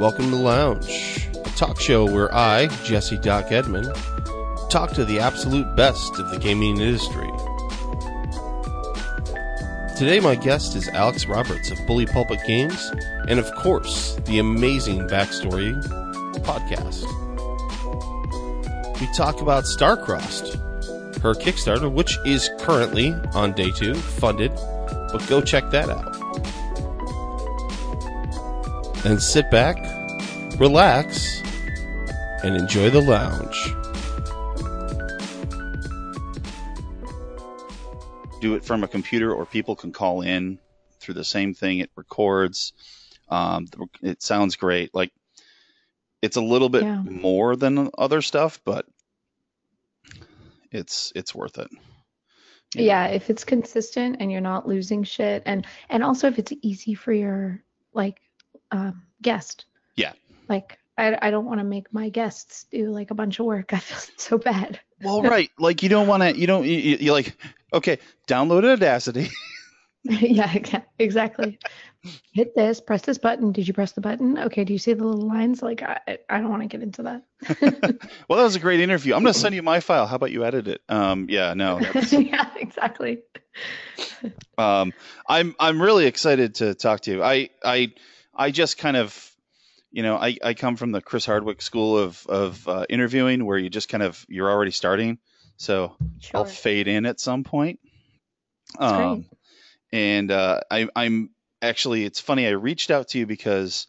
Welcome to Lounge, a talk show where I, Jesse Doc Edmond, talk to the absolute best of the gaming industry. Today, my guest is Alex Roberts of Bully Pulpit Games, and of course, the amazing Backstory podcast. We talk about Starcrossed, her Kickstarter, which is currently on day two, funded, but go check that out. And sit back, relax, and enjoy the lounge. do it from a computer or people can call in through the same thing. It records. Um, it sounds great. Like it's a little bit Yeah. more than other stuff, but it's it's worth it. You know? Yeah, if it's consistent and you're not losing shit, and and also if it's easy for your like um, guest. Yeah. Like I I don't want to make my guests do like a bunch of work. I feel so bad. Well, right. Like you don't want to. You don't. You, you- like, okay, download Audacity. yeah, exa- exactly. Hit this, press this button. Did you press the button? Okay, do you see the little lines? Like I I don't want to get into that. well, that was a great interview. I'm gonna send you my file. How about you edit it? Um, yeah, no. Yeah, exactly. um, I'm I'm really excited to talk to you. I I I just kind of, you know, I, I come from the Chris Hardwick school of of uh, interviewing, where you just kind of you're already starting, so I'll fade in at some point. That's great. Um, and uh, I, I'm actually, it's funny. I reached out to you because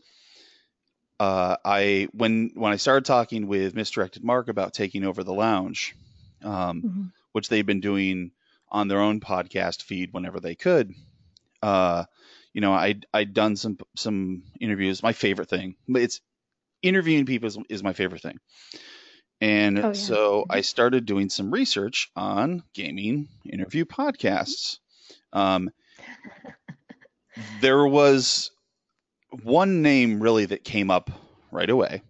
uh, I when when I started talking with Misdirected Mark about taking over the lounge, um, Mhm. which they've been doing on their own podcast feed whenever they could. Uh, you know, I I'd done some some interviews. My favorite thing, but it's interviewing people is, is my favorite thing. And Oh, yeah. so I started doing some research on gaming interview podcasts. Um, there was one name really that came up right away,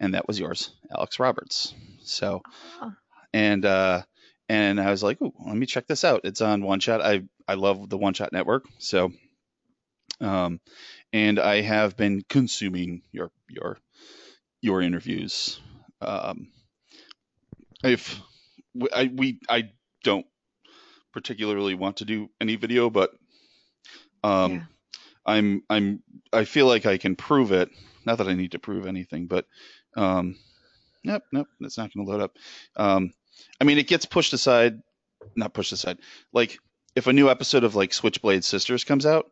and that was yours, Alex Roberts. So Ah, and uh and I was like, let me check this out. It's on One Shot. I I love the One Shot Network. So um and I have been consuming your your your interviews. Um if I we I don't particularly want to do any video, but um Yeah. I'm I'm I feel like I can prove it. Not that I need to prove anything, but um nope, nope, it's not going to load up. Um I mean, it gets pushed aside, not pushed aside. Like if a new episode of like Switchblade Sisters comes out,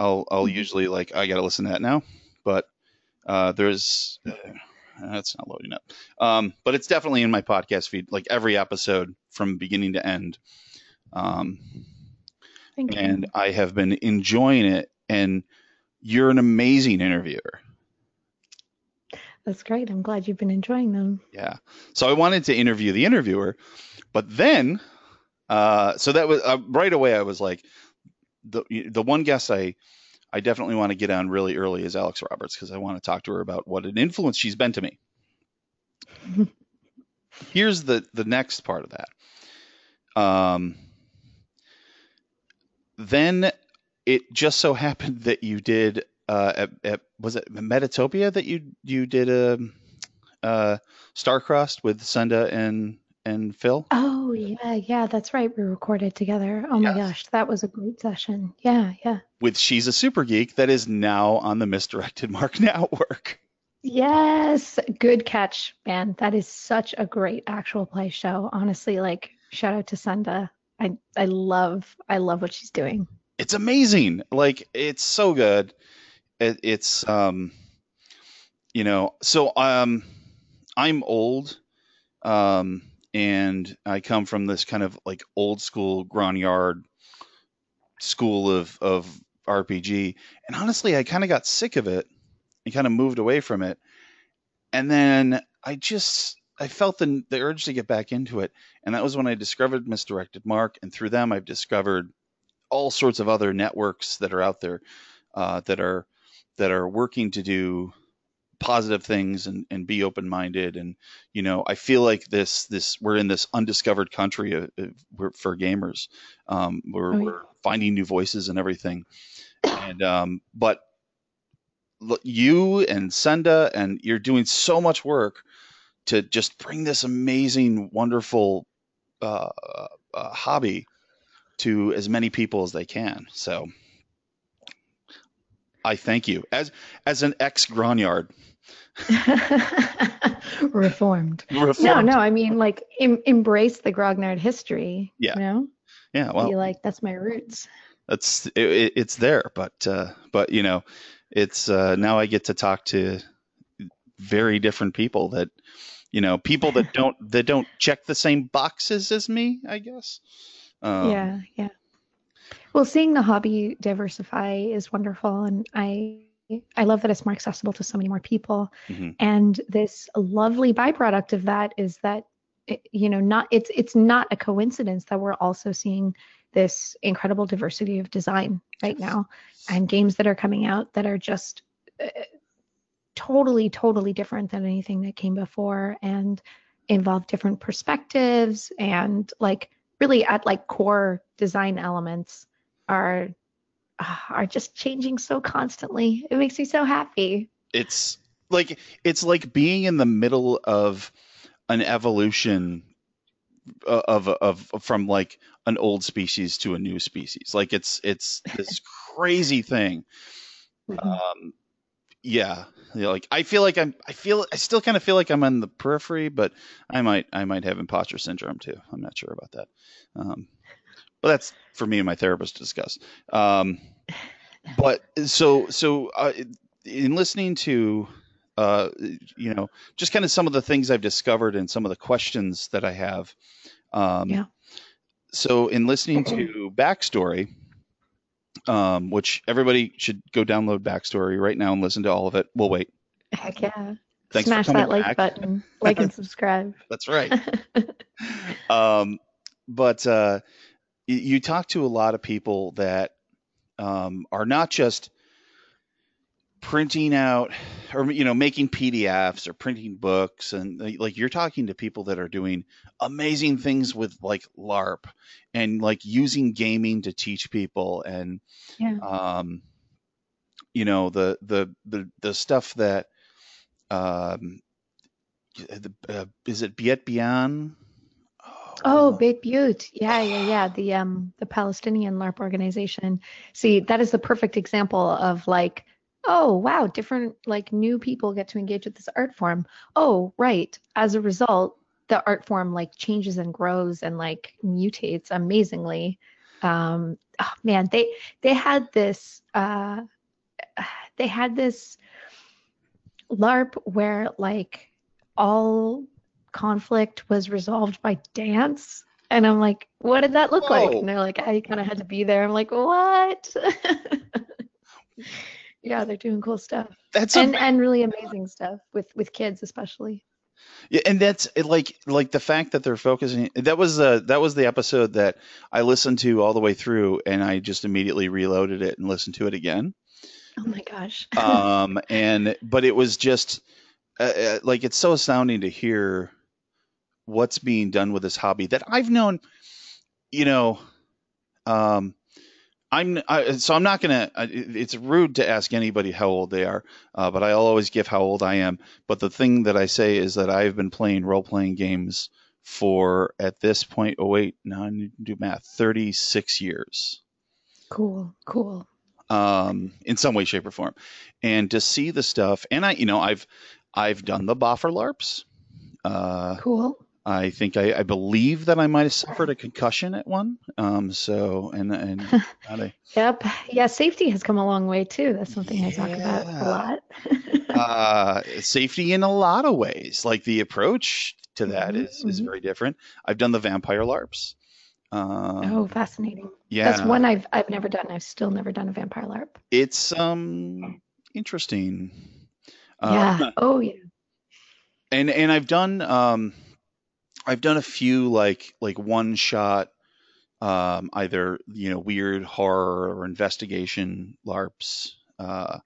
I'll I'll Mhm. usually like I got to listen to that now, but uh there's uh, that's not loading up. Um but it's definitely in my podcast feed like every episode from beginning to end. Um and I have been enjoying it. And you're an amazing interviewer. That's great. I'm glad you've been enjoying them. Yeah. So I wanted to interview the interviewer, but then, uh, so that was uh, right away. I was like, the the one guest I I definitely want to get on really early is Alex Roberts because I want to talk to her about what an influence she's been to me. Here's the the next part of that. Um, then it just so happened that you did uh, at, at was it Metatopia that you you did a uh, Starcrossed with Senda and and Phil. Oh, yeah, yeah, that's right. We recorded together. Oh my gosh, that was a great session. Yeah, yeah. with She's a Super Geek that is now on the Misdirected Mark Network. Yes, good catch, man. That is such a great actual play show. Honestly, like shout out to Senda. I I love I love what she's doing. It's amazing. Like it's so good. It, it's um, you know, so um, I'm old, um, and I come from this kind of like old school Grognard school of of RPG, and honestly, I kind of got sick of it and kind of moved away from it, and then I just I felt the the urge to get back into it, and that was when I discovered Misdirected Mark, and through them I've discovered all sorts of other networks that are out there uh, that are that are working to do positive things and, and be open minded and you know I feel like this this we're in this undiscovered country of, of, we're- for gamers um, we're, Oh, yeah. we're finding new voices and everything and um, but you and Senda and you're doing so much work to just bring this amazing, wonderful uh, uh, hobby to as many people as they can. So I thank you as as an ex Grognard. Reformed. No, Reformed. no, I mean like em- embrace the Grognard history. Yeah. You know? Yeah, well, Be like, that's my roots. that's it, it, it's there, but uh, but you know, it's uh, now I get to talk to very different people that you know people that don't that don't check the same boxes as me, I guess. Um, yeah, yeah. Well, seeing the hobby diversify is wonderful, and I I love that it's more accessible to so many more people. Mhm. And this lovely byproduct of that is that it, you know not it's it's not a coincidence that we're also seeing this incredible diversity of design right now and games that are coming out that are just uh, totally totally different than anything that came before and involve different perspectives and like really at like core design elements are are just changing so constantly. It makes me so happy. It's like it's like being in the middle of an evolution uh, of, of of from like an old species to a new species. Like it's it's this crazy thing. Um yeah. You know, like i feel like i'm i feel i still kind of feel like i'm on the periphery but i might i might have imposter syndrome too. I'm not sure about that. Um but that's for me and my therapist to discuss. Um but so so uh, in listening to uh you know just kind of some of the things i've discovered and some of the questions that i have um Yeah. so in listening to backstory um which everybody should go download backstory right now and listen to all of it. We'll wait. Heck yeah. Thanks for smash that like back. button. Like and subscribe. That's right. Um, but uh, you talk to a lot of people that um, are not just printing out or you know making PDFs or printing books and like- like you're talking to people that are doing amazing things with like LARP and like using gaming to teach people and yeah um, you know the the the the stuff that um, the, uh, is it Biet Bian? Oh, Beit Butte. Yeah, yeah, yeah. The um the Palestinian LARP organization. See, that is the perfect example of like, oh wow, different like new people get to engage with this art form. Oh, right. As a result, the art form like changes and grows and like mutates amazingly. Um oh man, they they had this uh they had this LARP where like all conflict was resolved by dance. And I'm like, what did that look like? And they're like, I kind of had to be there. I'm like, what? yeah, they're doing cool stuff That's and and really amazing stuff with with kids especially. Yeah, and that's like like the fact that they're focusing. That was uh that was the episode that I listened to all the way through, and I just immediately reloaded it and listened to it again. Oh my gosh. Um, and but it was just uh, uh, like it's so astounding to hear what's being done with this hobby that I've known. You know, um, I'm I, so I'm not gonna. It's rude to ask anybody how old they are, uh, but I'll always give how old I am. But the thing that I say is that I've been playing role playing games for at this point. Oh wait, now I need to do math. Thirty six years cool, cool. um, in some way, shape, or form. And to see the stuff, and I, you know, I've I've done the Boffer LARPs. Uh, Cool. I think I, I believe that I might have suffered a concussion at one. Um, so and and Yep. Yeah, safety has come a long way too. That's something I talk about a lot. uh, safety in a lot of ways. Like the approach to that Mhm, is is mhm. very different. I've done the vampire LARPs. Um, oh, fascinating. yeah, That's one I've I've never done. I've still never done a vampire LARP. it's um interesting. Uh, yeah. Oh yeah. and and I've done um I've done a few like like one shot um either you know weird horror or investigation larps uh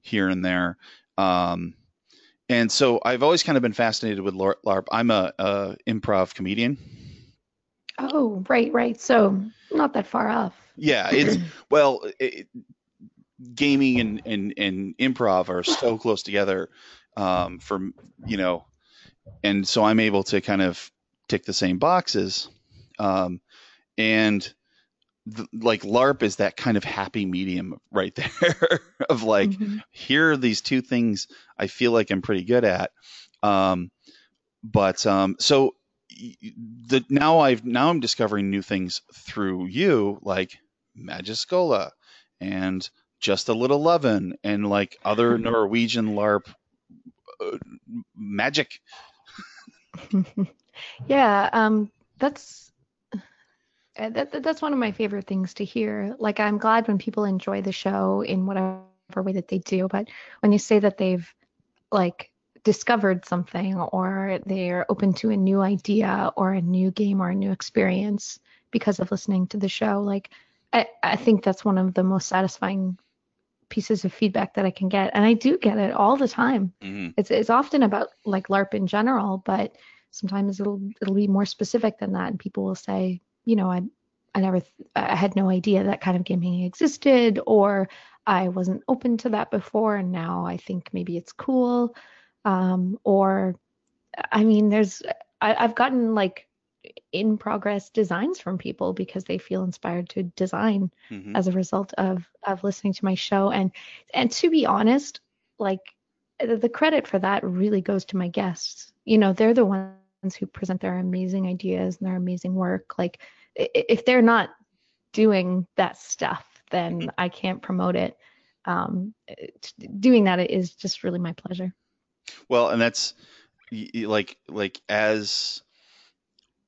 here and there um and so I've always kind of been fascinated with larp I'm a, a improv comedian Oh, right, right. So not that far off. yeah it's well it, gaming and, and, and improv are so close together um, from you know, and so I'm able to kind of tick the same boxes, um, and like LARP is that kind of happy medium right there of like mm-hmm. here are these two things I feel like I'm pretty good at, um, but um, so the now I've now I'm discovering new things through you like Magiscola and just a little lovin and like other Norwegian LARP uh, magic. yeah, um, that's uh, that, that's one of my favorite things to hear. Like, I'm glad when people enjoy the show in whatever way that they do, but when you say that they've like discovered something or they're open to a new idea or a new game or a new experience because of listening to the show, like, I, I think that's one of the most satisfying pieces of feedback that I can get, and I do get it all the time. Mm-hmm. It's it's often about like LARP in general, but sometimes it'll it'll be more specific than that, and people will say, you know, I I never th- I had no idea that kind of gaming existed, or I wasn't open to that before, and now I think maybe it's cool. Um, or I mean, there's I, I've gotten like in progress designs from people because they feel inspired to design mm-hmm. as a result of of listening to my show and and to be honest like the credit for that really goes to my guests you know they're the ones who present their amazing ideas and their amazing work like if they're not doing that stuff then mm-hmm. i can't promote it um, doing that is just really my pleasure well and that's like like as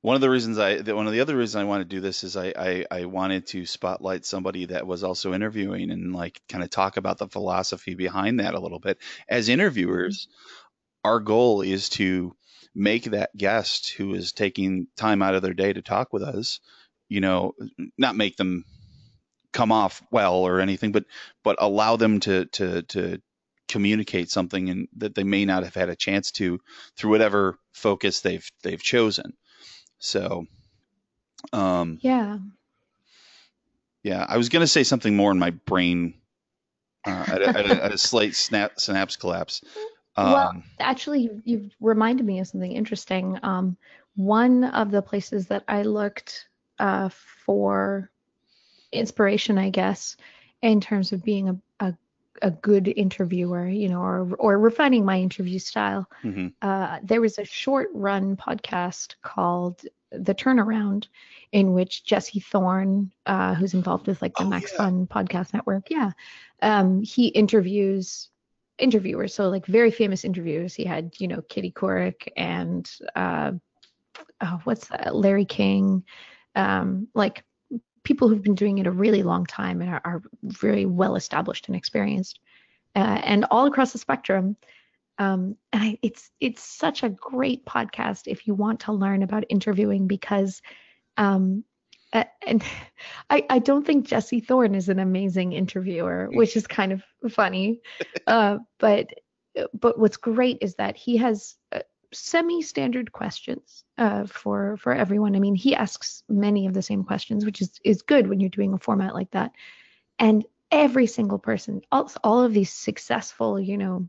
one of the reasons I, one of the other reasons I want to do this is I, I, I wanted to spotlight somebody that was also interviewing and like kind of talk about the philosophy behind that a little bit. As interviewers, our goal is to make that guest who is taking time out of their day to talk with us, you know, not make them come off well or anything, but but allow them to to to communicate something and that they may not have had a chance to through whatever focus they've they've chosen. So, um, yeah, yeah. I was gonna say something more in my brain uh, at, a, at, a, at, a, slight snap synapse collapse. Um, well, actually, you've reminded me of something interesting. Um, one of the places that I looked uh, for inspiration, I guess, in terms of being a, a a good interviewer, you know, or or refining my interview style. Mm-hmm. Uh, there was a short run podcast called The Turnaround, in which Jesse Thorn, uh, who's involved with like the oh, Max yeah. Fun podcast network, yeah, um, he interviews interviewers, so like very famous interviewers. He had, you know, Katie Couric and uh, oh, what's that, Larry King, um, like people who've been doing it a really long time and are, are very well established and experienced, uh, and all across the spectrum. Um, and I, it's it's such a great podcast if you want to learn about interviewing because, um, and I I don't think Jesse Thorn is an amazing interviewer, which is kind of funny, uh, but but what's great is that he has uh, semi-standard questions uh, for for everyone. I mean, he asks many of the same questions, which is is good when you're doing a format like that. And every single person, all, all of these successful, you know,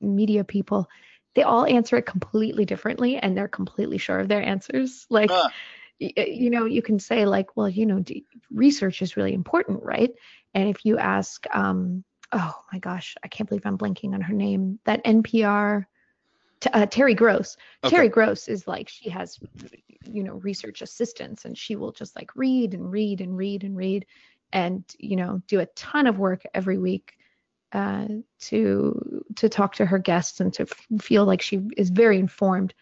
media people, they all answer it completely differently, and they're completely sure of their answers. Like. Uh. You know, you can say like, well, you know, research is really important, right? And if you ask, um, oh my gosh, I can't believe I'm blanking on her name. That NPR uh, Terry Gross. Okay. Terry Gross is like she has, you know, research assistants, and she will just like read and read and read and read, and you know, do a ton of work every week uh, to to talk to her guests and to f- feel like she is very informed.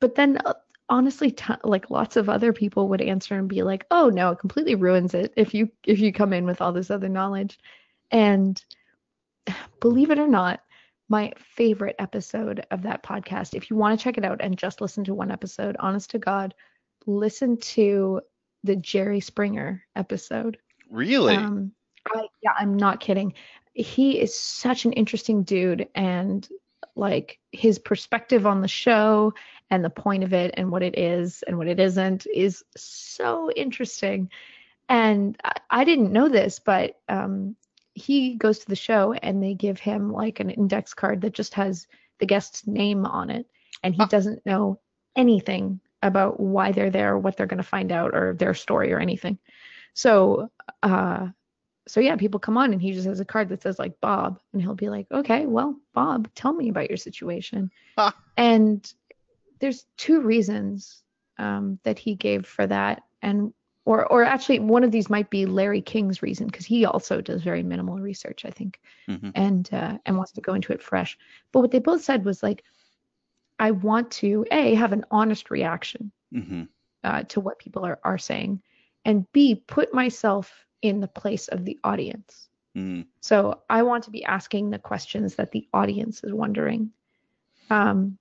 But then, uh, honestly, t- like lots of other people would answer and be like, "Oh no, it completely ruins it if you if you come in with all this other knowledge," and believe it or not my favorite episode of that podcast. If you want to check it out and just listen to one episode, honest to God, listen to the Jerry Springer episode. Really? Um, I, yeah, I'm not kidding. He is such an interesting dude, and like his perspective on the show and the point of it and what it is and what it isn't is so interesting. And I, I didn't know this, but um, he goes to the show and they give him like an index card that just has the guest's name on it, and he Huh. doesn't know anything about why they're there, what they're going to find out, or their story or anything. So, uh, so yeah, people come on and he just has a card that says like Bob, and he'll be like, okay, well, Bob, tell me about your situation. Huh. And there's two reasons um, that he gave for that, and or or actually one of these might be Larry King's reason because he also does very minimal research, I think, Mhm. and uh, and wants to go into it fresh. But what they both said was like, I want to a have an honest reaction hmm uh, to what people are are saying, and b put myself in the place of the audience. mm So I want to be asking the questions that the audience is wondering. Um,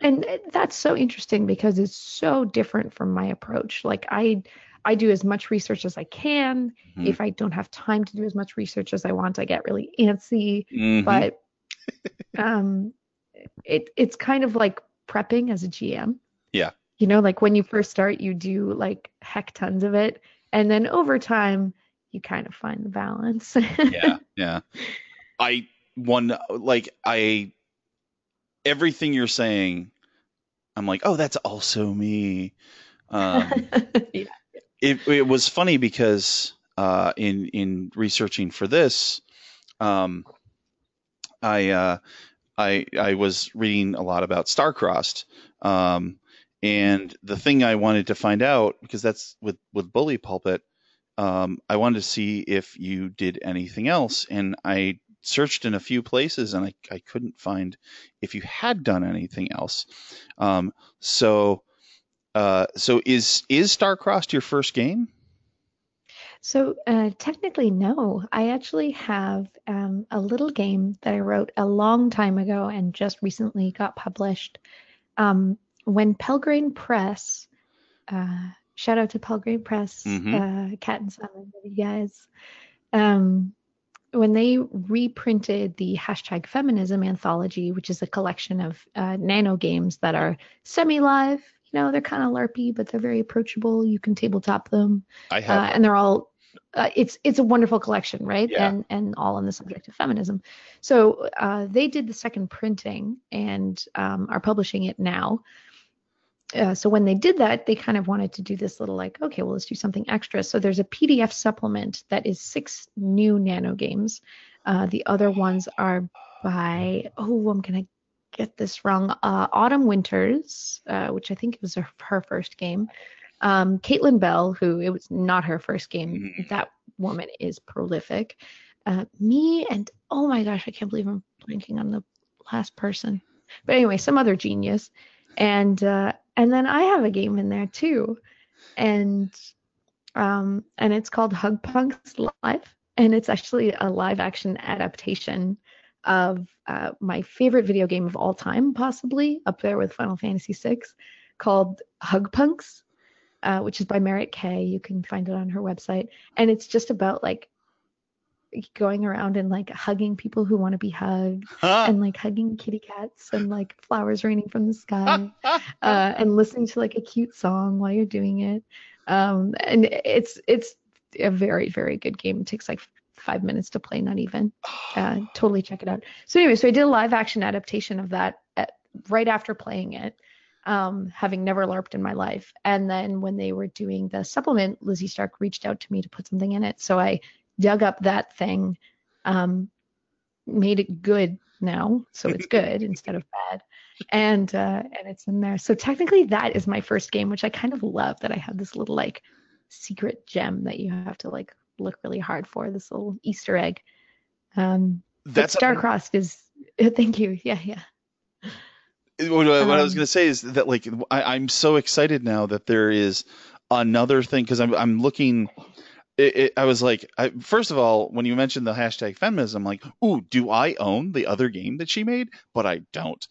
and that's so interesting because it's so different from my approach. Like I, I do as much research as I can. Mhm. If I don't have time to do as much research as I want, I get really antsy. Mhm. But um, it it's kind of like prepping as a GM. Yeah. You know, like when you first start, you do like heck tons of it, and then over time, you kind of find the balance. yeah, yeah. I one like I everything you're saying, I'm like, oh, that's also me. Um, yeah. it it was funny because uh, in in researching for this, um, I uh, I I was reading a lot about Starcrossed, um, and the thing I wanted to find out because that's with with Bully Pulpit, um, I wanted to see if you did anything else, and I searched in a few places and I, I couldn't find if you had done anything else. Um, so uh, so is is Starcrossed your first game? So uh, technically, no. I actually have um, a little game that I wrote a long time ago and just recently got published. Um, when Pelgrane Press, uh, shout out to Pelgrane Press, Mhm. uh, Cat and Son, you guys. Um, when they reprinted the hashtag feminism anthology, which is a collection of uh, nano games that are semi-live, you know, they're kind of larpy, but they're very approachable. You can tabletop them I uh, have. and they're all uh, it's it's a wonderful collection right Yeah. and and all on the subject of feminism so uh, they did the second printing and um, are publishing it now uh, so when they did that they kind of wanted to do this little like okay well let's do something extra so there's a pdf supplement that is six new nano games uh, the other ones are by oh i'm gonna get this wrong uh, autumn winters uh, which i think it was her, her first game um, Caitlin Bell, who it was not her first game. Mhm. That woman is prolific. Uh, me and oh my gosh, I can't believe I'm blanking on the last person. But anyway, some other genius, and uh, and then I have a game in there too, and um, and it's called Hug Punks Live, and it's actually a live action adaptation of uh, my favorite video game of all time, possibly up there with Final Fantasy VI, called Hug Punks uh, which is by Merritt Kay. You can find it on her website. And it's just about like going around and like hugging people who want to be hugged and like hugging kitty cats and like flowers raining from the sky uh, and listening to like a cute song while you're doing it. Um, and it's it's a very very good game. It takes like five minutes to play, not even. Uh, totally check it out. So anyway, so I did a live action adaptation of that at, right after playing it um, having never LARPed in my life. And then when they were doing the supplement, Lizzie Stark reached out to me to put something in it. So I dug up that thing, um, made it good now, so it's good instead of bad, and uh, and it's in there. So technically, that is my first game, which I kind of love. That I have this little like secret gem that you have to like look really hard for. This little Easter egg. Um, That's Starcrossed is. Thank you. Yeah, yeah. what, what I was Um, going to say is that like I, I'm so excited now that there is another thing because I'm I'm looking. It, it, I was like, I, first of all, when you mentioned the hashtag feminism, I'm like, ooh, do I own the other game that she made? But I don't.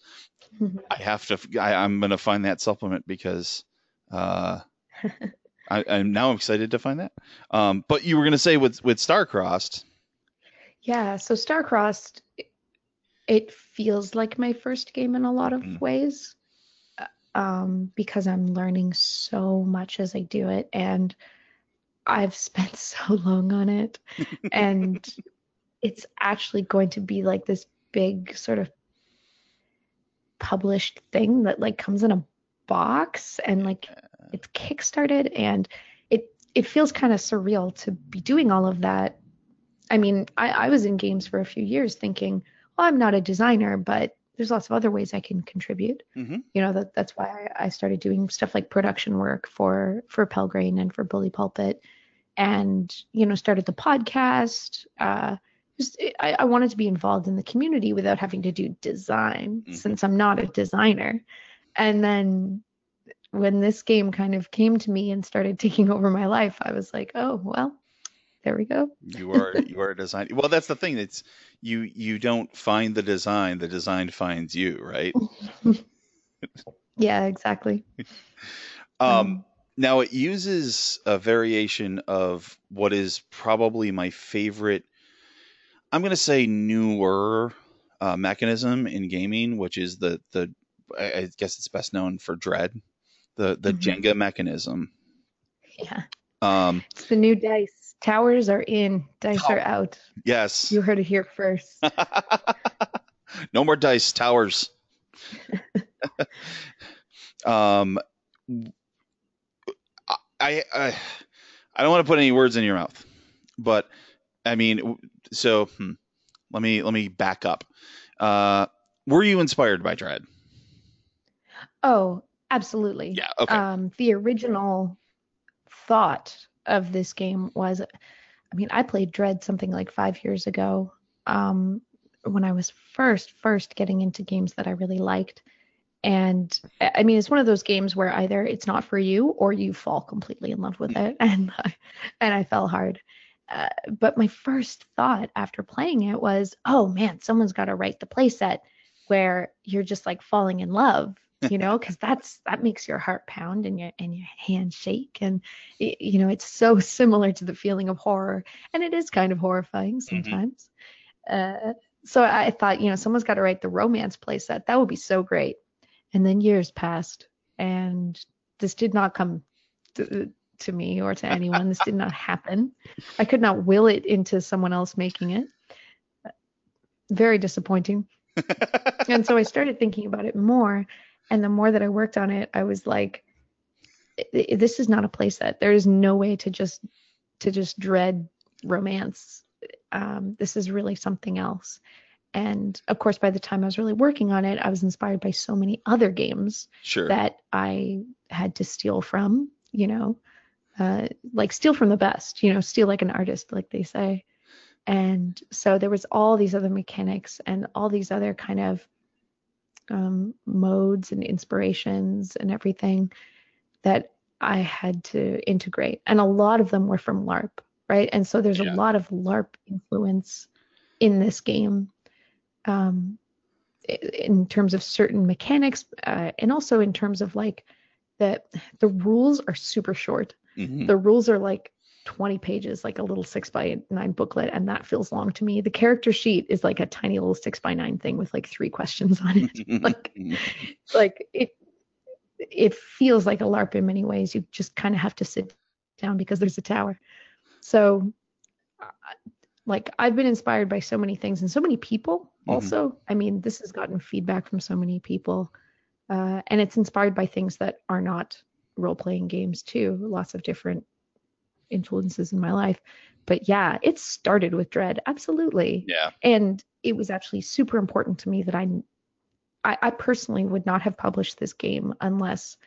I have to. I, I'm going to find that supplement because uh, I, I'm now excited to find that. Um, but you were going to say with with Starcrossed, Yeah, so Starcrossed, it- it feels like my first game in a lot of Mm. ways, uh, um, because I'm learning so much as I do it, and I've spent so long on it, and it's actually going to be like this big sort of published thing that like comes in a box and like it's kickstarted and it it feels kind of surreal to be doing all of that. I mean I, I was in games for a few years thinking well i'm not a designer but there's lots of other ways i can contribute Mhm. you know that that's why I, I started doing stuff like production work for for pelgrane and for bully pulpit and you know started the podcast uh just I, I wanted to be involved in the community without having to do design Mhm. since i'm not a designer and then when this game kind of came to me and started taking over my life i was like oh well there we go You are you are a design. Well, that's the thing. It's you you don't find the design. The design finds you, right? yeah exactly Um, now it uses a variation of what is probably my favorite. I'm going to say newer uh, mechanism in gaming, which is the the I guess it's best known for Dread, the the Mhm. Jenga mechanism. yeah Um, it's the new dice towers are in dice Oh. are out yes. you heard it here first no more dice towers. um, I, I I don't want to put any words in your mouth, but I mean, so hmm, let me let me back up. Uh, were you inspired by Dread? Oh, absolutely. Yeah. Okay. Um, the original thought of this game was, I mean, I played Dread something like five years ago. Um, when I was first first getting into games that I really liked, and I mean, it's one of those games where either it's not for you or you fall completely in love with it, and I, and I fell hard. Uh, but my first thought after playing it was, oh man, someone's got to write the playset where you're just like falling in love you know because that's that makes your heart pound and your and your hands shake. And y- you know it's so similar to the feeling of horror and it is kind of horrifying sometimes. Uh, so i thought you know someone's got to write the romance playset. That would be so great. And then years passed and this did not come to, to me or to anyone. This did not happen. I could not will it into someone else making it. Very disappointing. And so I started thinking about it more. And the more that I worked on it, I was like, "I- I- this is not a playset. There is no way to just to just dread romance. Um, this is really something else. And of course, by the time I was really working on it, I was inspired by so many other games sure. that I had to steal from, you know, uh, like steal from the best, you know, steal like an artist, like they say. And so there was all these other mechanics and all these other kind of um, modes and inspirations and everything that I had to integrate. And a lot of them were from LARP, right? And so there's Yeah. a lot of LARP influence in this game. Um, in terms of certain mechanics uh, and also in terms of like the the rules are super short Mhm. the rules are like 20 pages like a little six by nine booklet and that feels long to me. The character sheet is like a tiny little six by nine thing with like three questions on it. Like like it it feels like a larp in many ways. You just kind of have to sit down because there's a tower. So uh, like i've been inspired by so many things and so many people Mhm. also. I mean this has gotten feedback from so many people uh, and it's inspired by things that are not role-playing games too. Lots of different influences in my life but yeah it started with dread absolutely yeah. and it was actually super important to me that I, I, I personally would not have published this game unless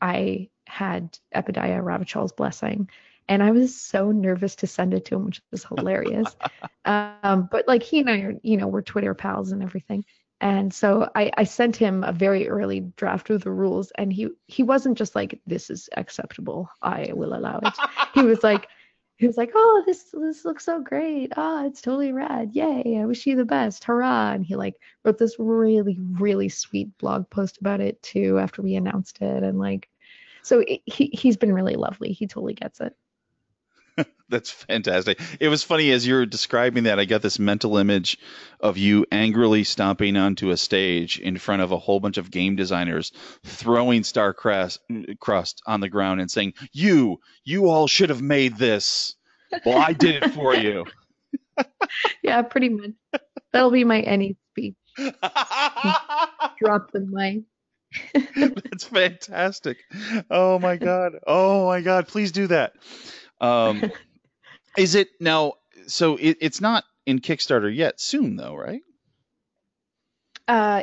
I had Epidiah Ravachol's blessing. And I was so nervous to send it to him, which was hilarious. um, but like he and I are, you know, we're Twitter pals and everything. And so I, I sent him a very early draft of the rules, and he he wasn't just like, "This is acceptable. I will allow it." he was like, he was like, "Oh, this this looks so great. Ah, it's totally rad. Yay! I wish you the best. Hurrah!" And he like wrote this really really sweet blog post about it too after we announced it, and like, so it, he he's been really lovely. He totally gets it. That's fantastic. It was funny as you were describing that. I got this mental image of you angrily stomping onto a stage in front of a whole bunch of game designers, throwing Star Crossed, crust on the ground and saying, "You, you all should have made this. Well, I did it for you." yeah, pretty much. That'll be my ENnie speech. Drop the mic. That's fantastic. Oh my god. Oh my god. Please do that. Um, is it now? So it, it's not in Kickstarter yet. Soon though, right? Uh,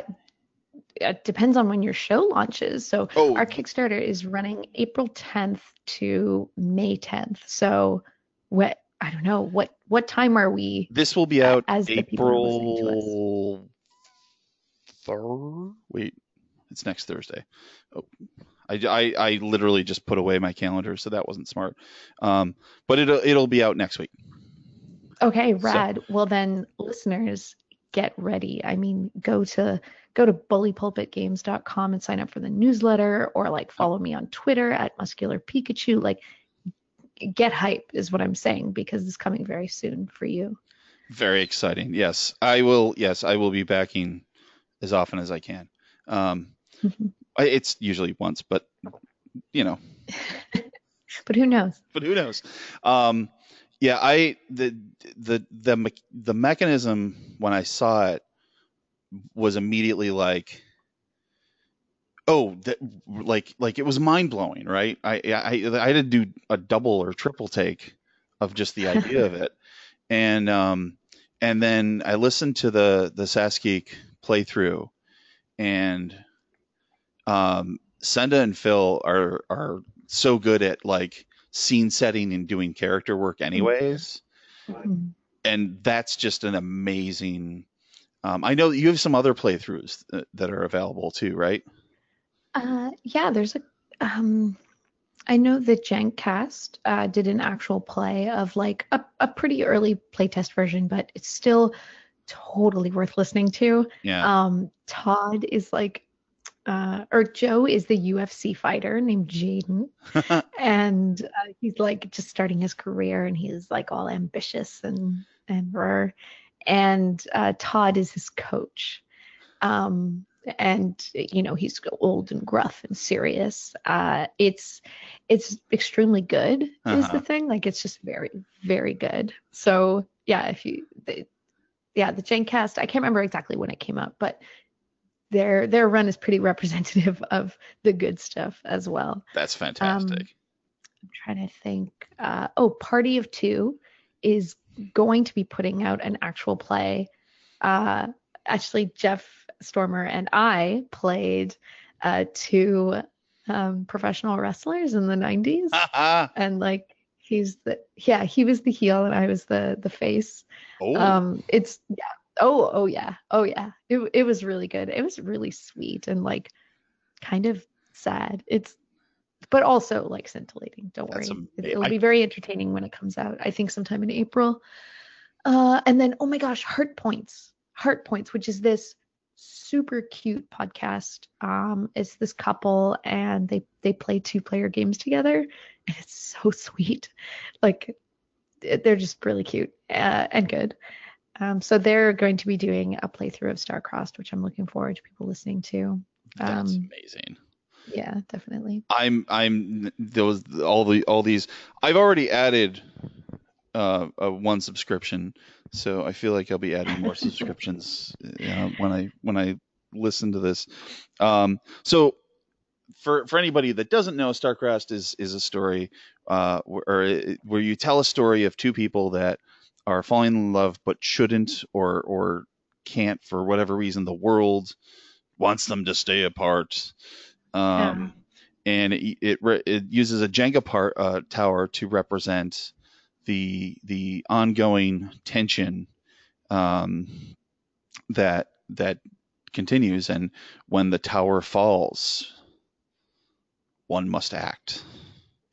it depends on when your show launches. So Oh. our Kickstarter is running April 10th to May 10th. So what I don't know what what time are we? This will be out as the people are listening to us. April third. Wait, it's next Thursday. Oh, I, I, I literally just put away my calendar, so that wasn't smart. Um, but it'll it'll be out next week. Okay, rad. Well then, listeners, get ready. I mean, go to go to bullypulpitgames.com and sign up for the newsletter, or like follow me on Twitter at Muscular Pikachu. Like, get hype is what I'm saying because it's coming very soon for you. Very exciting. Yes, I will. Yes, I will be backing as often as I can. Um, I, it's usually once, but you know, But who knows? but who knows? Um, yeah, I the the the the mechanism when I saw it was immediately like, oh, that like like it was mind blowing, right? I, I I had to do a double or triple take of just the idea of it, and um and then I listened to the the Sasgeek playthrough, and um Senda and Phil are are so good at like scene setting and doing character work anyways Mhm. and that's just an amazing um, i know you have some other playthroughs that, that are available too right Uh, yeah, there's a. Um, I know the Genkcast uh, did an actual play of like a, a pretty early playtest version, but it's still totally worth listening to. yeah Um, Todd is like, uh, or Joe is the UFC fighter named Jaden, and uh, he's like just starting his career, and he's like all ambitious and and rare. And uh, Todd is his coach, um, and you know he's old and gruff and serious. Uh, it's it's extremely good is Uh-huh. the thing. Like it's just very very good. So yeah, if you the, yeah the Jane cast. I can't remember exactly when it came out, but their their run is pretty representative of the good stuff as well. that's fantastic I'm trying to think. Uh, oh, Party of Two is going to be putting out an actual play. Uh, actually, Jeff Stormer and I played uh, two um, professional wrestlers in the 90s, Ah, and like he's the yeah he was the heel and I was the the face. oh Um, it's yeah. Oh, oh yeah. Oh yeah. It it was really good. It was really sweet and like kind of sad. It's but also like scintillating. Don't That's worry. It, it'll I- be very entertaining when it comes out. I think sometime in April. Uh, and then oh my gosh, Heart Points. Heart Points, which is this super cute podcast. Um, it's this couple and they they play two player games together, and it's so sweet. Like they're just really cute uh, and good. Um, so they're going to be doing a playthrough of Starcrossed, which I'm looking forward to people listening to. that's um, amazing Yeah, definitely. i'm i'm those all the all these i've already added uh, uh one subscription so i feel like i'll be adding more subscriptions uh, when i when i listen to this um so for for anybody that doesn't know, Starcrossed is is a story uh, where, or it- where you tell a story of two people that are falling in love but shouldn't or or can't for whatever reason. The world wants them to stay apart, um, and it it, it uses a Jenga part uh, tower to represent the the ongoing tension um, that that continues and when the tower falls one must act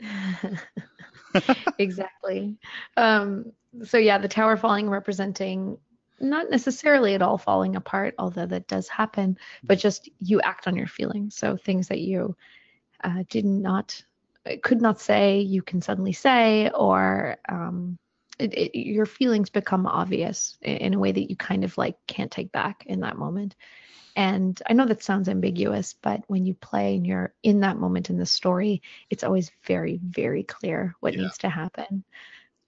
exactly. Um, so yeah, the tower falling representing not necessarily at all falling apart, although that does happen, but just you act on your feelings. So things that you uh, did not, could not say, you can suddenly say, or um, it, it, your feelings become obvious in, in a way that you kind of like can't take back in that moment. And I know that sounds ambiguous, but when you play and you're in that moment in the story, it's always very, very clear what Yeah. needs to happen.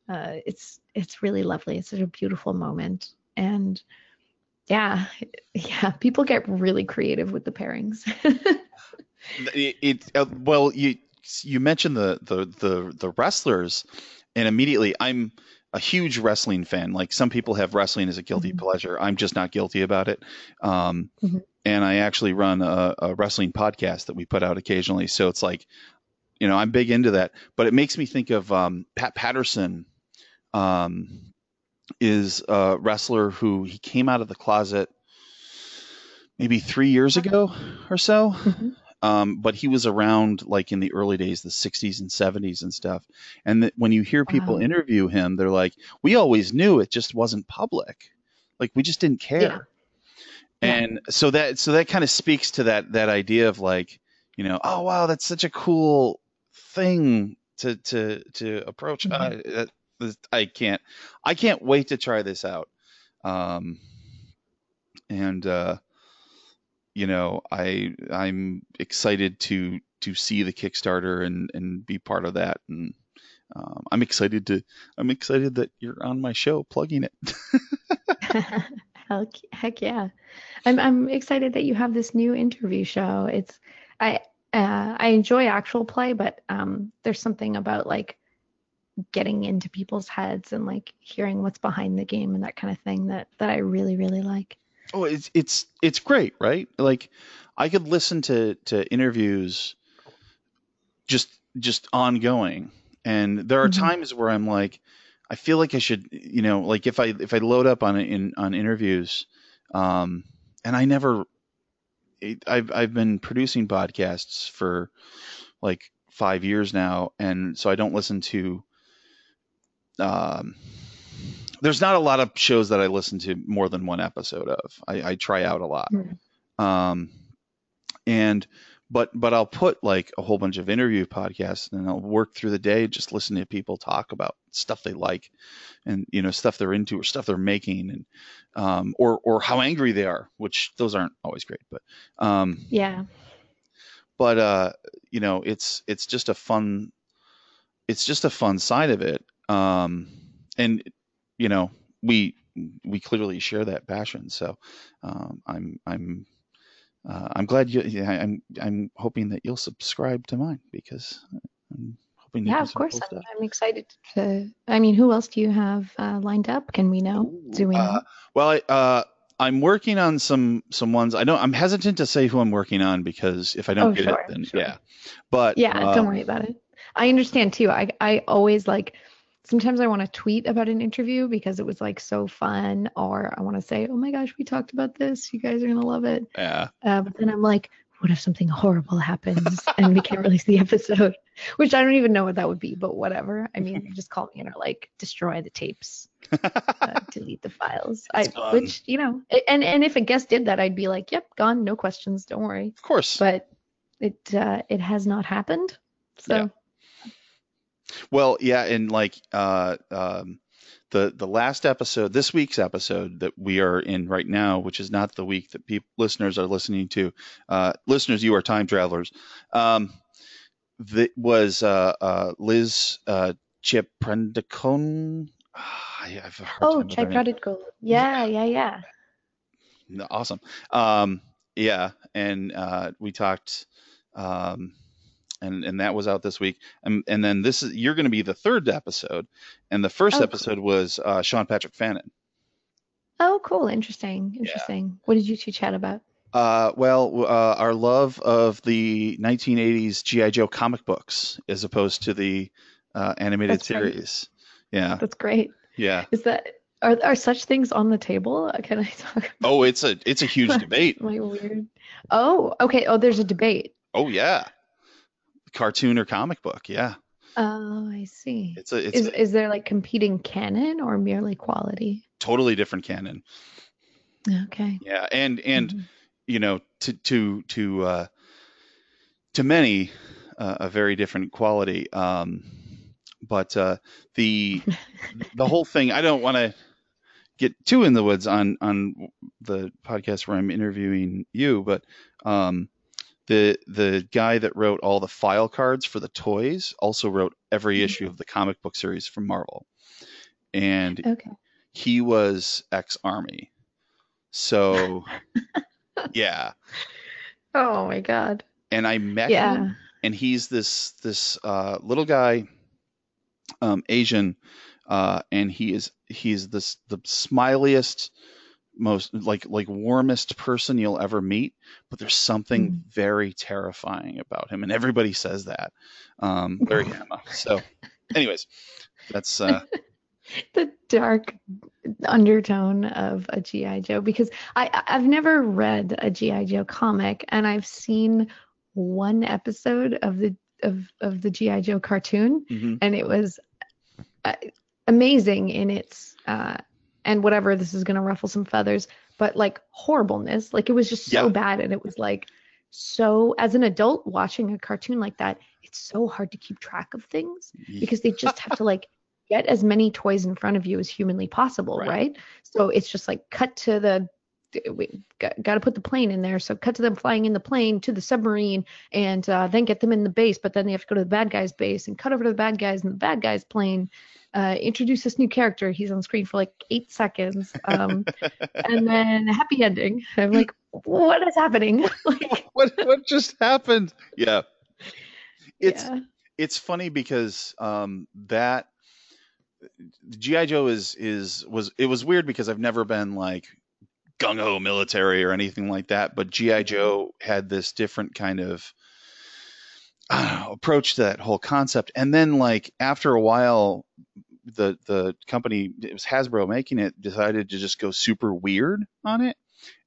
Uh, it's it's really lovely. It's such a beautiful moment, and yeah, yeah, people get really creative with the pairings. it, it uh, well you you mentioned the, the the the wrestlers and immediately i'm a huge wrestling fan like some people have wrestling as a guilty Mhm. pleasure i'm just not guilty about it um, Mhm. and i actually run a, a wrestling podcast that we put out occasionally so it's like you know i'm big into that but it makes me think of um, pat patterson um, is a wrestler who he came out of the closet maybe three years ago or so Mhm. um, but he was around like in the early days, the 60s and 70s and stuff. And th- when you hear people Wow. interview him, they're like, "We always knew it just wasn't public. Like we just didn't care." Yeah. Yeah. And so that so that kind of speaks to that that idea of like, you know, oh wow, that's such a cool thing to to to approach. Mhm. Uh, I can't I can't wait to try this out. Um, and uh, you know, I I'm excited to to see the Kickstarter and and be part of that, and um, I'm excited to I'm excited that you're on my show plugging it. heck, heck yeah. I'm I'm excited that you have this new interview show. It's I uh, I enjoy actual play, but um, there's something about like getting into people's heads and like hearing what's behind the game and that kind of thing that that I really really like. Oh, it's it's it's great, right? Like I could listen to to interviews just just ongoing, and there are Mhm. times where I'm like, I feel like I should, you know, like if I if I load up on in on interviews, um, and I never, I've I've been producing podcasts for like five years now, and so I don't listen to. Um, there's not a lot of shows that I listen to more than one episode of. I, I try out a lot. Mm. Um, and but but I'll put like a whole bunch of interview podcasts and I'll work through the day just listening to people talk about stuff they like and you know stuff they're into or stuff they're making and um, or or how angry they are, which those aren't always great, but um, Yeah. but uh, you know it's it's just a fun it's just a fun side of it um, and you know we we clearly share that passion so um, i'm i'm uh, i'm glad you yeah, i'm i'm hoping that you'll subscribe to mine because i'm hoping Yeah, of course. I'm. I'm excited to. I mean, who else do you have uh, lined up? Can we know? Do we know? Uh, well, I, uh, I'm working on some some ones. I don't. I'm hesitant to say who I'm working on because if I don't Oh, get sure, it, then sure. yeah. But Yeah, don't worry about it. I understand too. I I always like sometimes I want to tweet about an interview because it was like so fun or I want to say, "Oh my gosh, we talked about this. You guys are going to love it." Yeah. Uh, but then I'm like, what if something horrible happens and we can't release the episode? Which I don't even know what that would be, but whatever. I mean, just call me and are like, destroy the tapes, uh, delete the files. I, which you know, and and if a guest did that, I'd be like, yep, gone, no questions, don't worry. Of course. But it uh, it has not happened. So Yeah. Well, yeah, and like uh, um, the the last episode, this week's episode that we are in right now, which is not the week that people listeners are listening to. Uh, listeners, you are time travelers. Um, that was uh, uh, Liz uh, Chip Prendicone. I have a hard Oh, time with her name. Chipradit Gold. Yeah, yeah, yeah. Awesome. Um, yeah, and uh, we talked, um, and and that was out this week. And and then this is you're going to be the third episode, and the first Oh, cool. episode was uh, Sean Patrick Fannon. Oh, cool. Interesting. Interesting. What did you two chat about? Uh, well, uh, our love of the 1980s GI Joe comic books as opposed to the uh, animated That's series. Yeah, That's great. yeah. Is that are are such things on the table? Uh, Can I talk? About Oh, it's a it's a huge debate. Am I weird? Oh, okay. Oh, there's a debate. Oh yeah, cartoon or comic book. Yeah, Oh, I see. it's a it's Is a is there like competing canon or merely quality? totally different canon. Okay. Yeah, and and Mhm. you know to to to uh, to many uh, a very different quality. Um, but uh, the the whole thing, I don't want to get too in the woods on on the podcast where I'm interviewing you, but um, the the guy that wrote all the file cards for the toys also wrote every Mhm. issue of the comic book series from Marvel. and Okay. he was ex-army. So yeah, Oh my God. and I met Yeah. him, and he's this this uh, little guy, um, Asian, uh, and he is he's this the smiliest, most like like warmest person you'll ever meet. But there's something Mhm. very terrifying about him, and everybody says that. Um, very Emma. So, anyways, that's uh, the dark undertone of a GI Joe because I I've never read a GI Joe comic and I've seen one episode of the of of the GI Joe cartoon mhm. and it was uh, amazing in its uh and whatever this is going to ruffle some feathers but like horribleness like it was just so Yeah. bad and it was like so as an adult watching a cartoon like that it's so hard to keep track of things because they just have to like get as many toys in front of you as humanly possible, Right. right? So it's just like cut to the we got, got to put the plane in there. So cut to them flying in the plane to the submarine and uh, then get them in the base. But then they have to go to the bad guy's base and cut over to the bad guys and the bad guy's plane. Uh, introduce this new character. He's on screen for like eight seconds. Um, and then a happy ending. I'm like, what is happening? like, what what just happened? Yeah, it's yeah. it's funny because um, that GI Joe is is was it was weird because I've never been like gung ho military or anything like that, but GI Joe had this different kind of know, approach to that whole concept, and then like after a while. The the company it was Hasbro making it decided to just go super weird on it,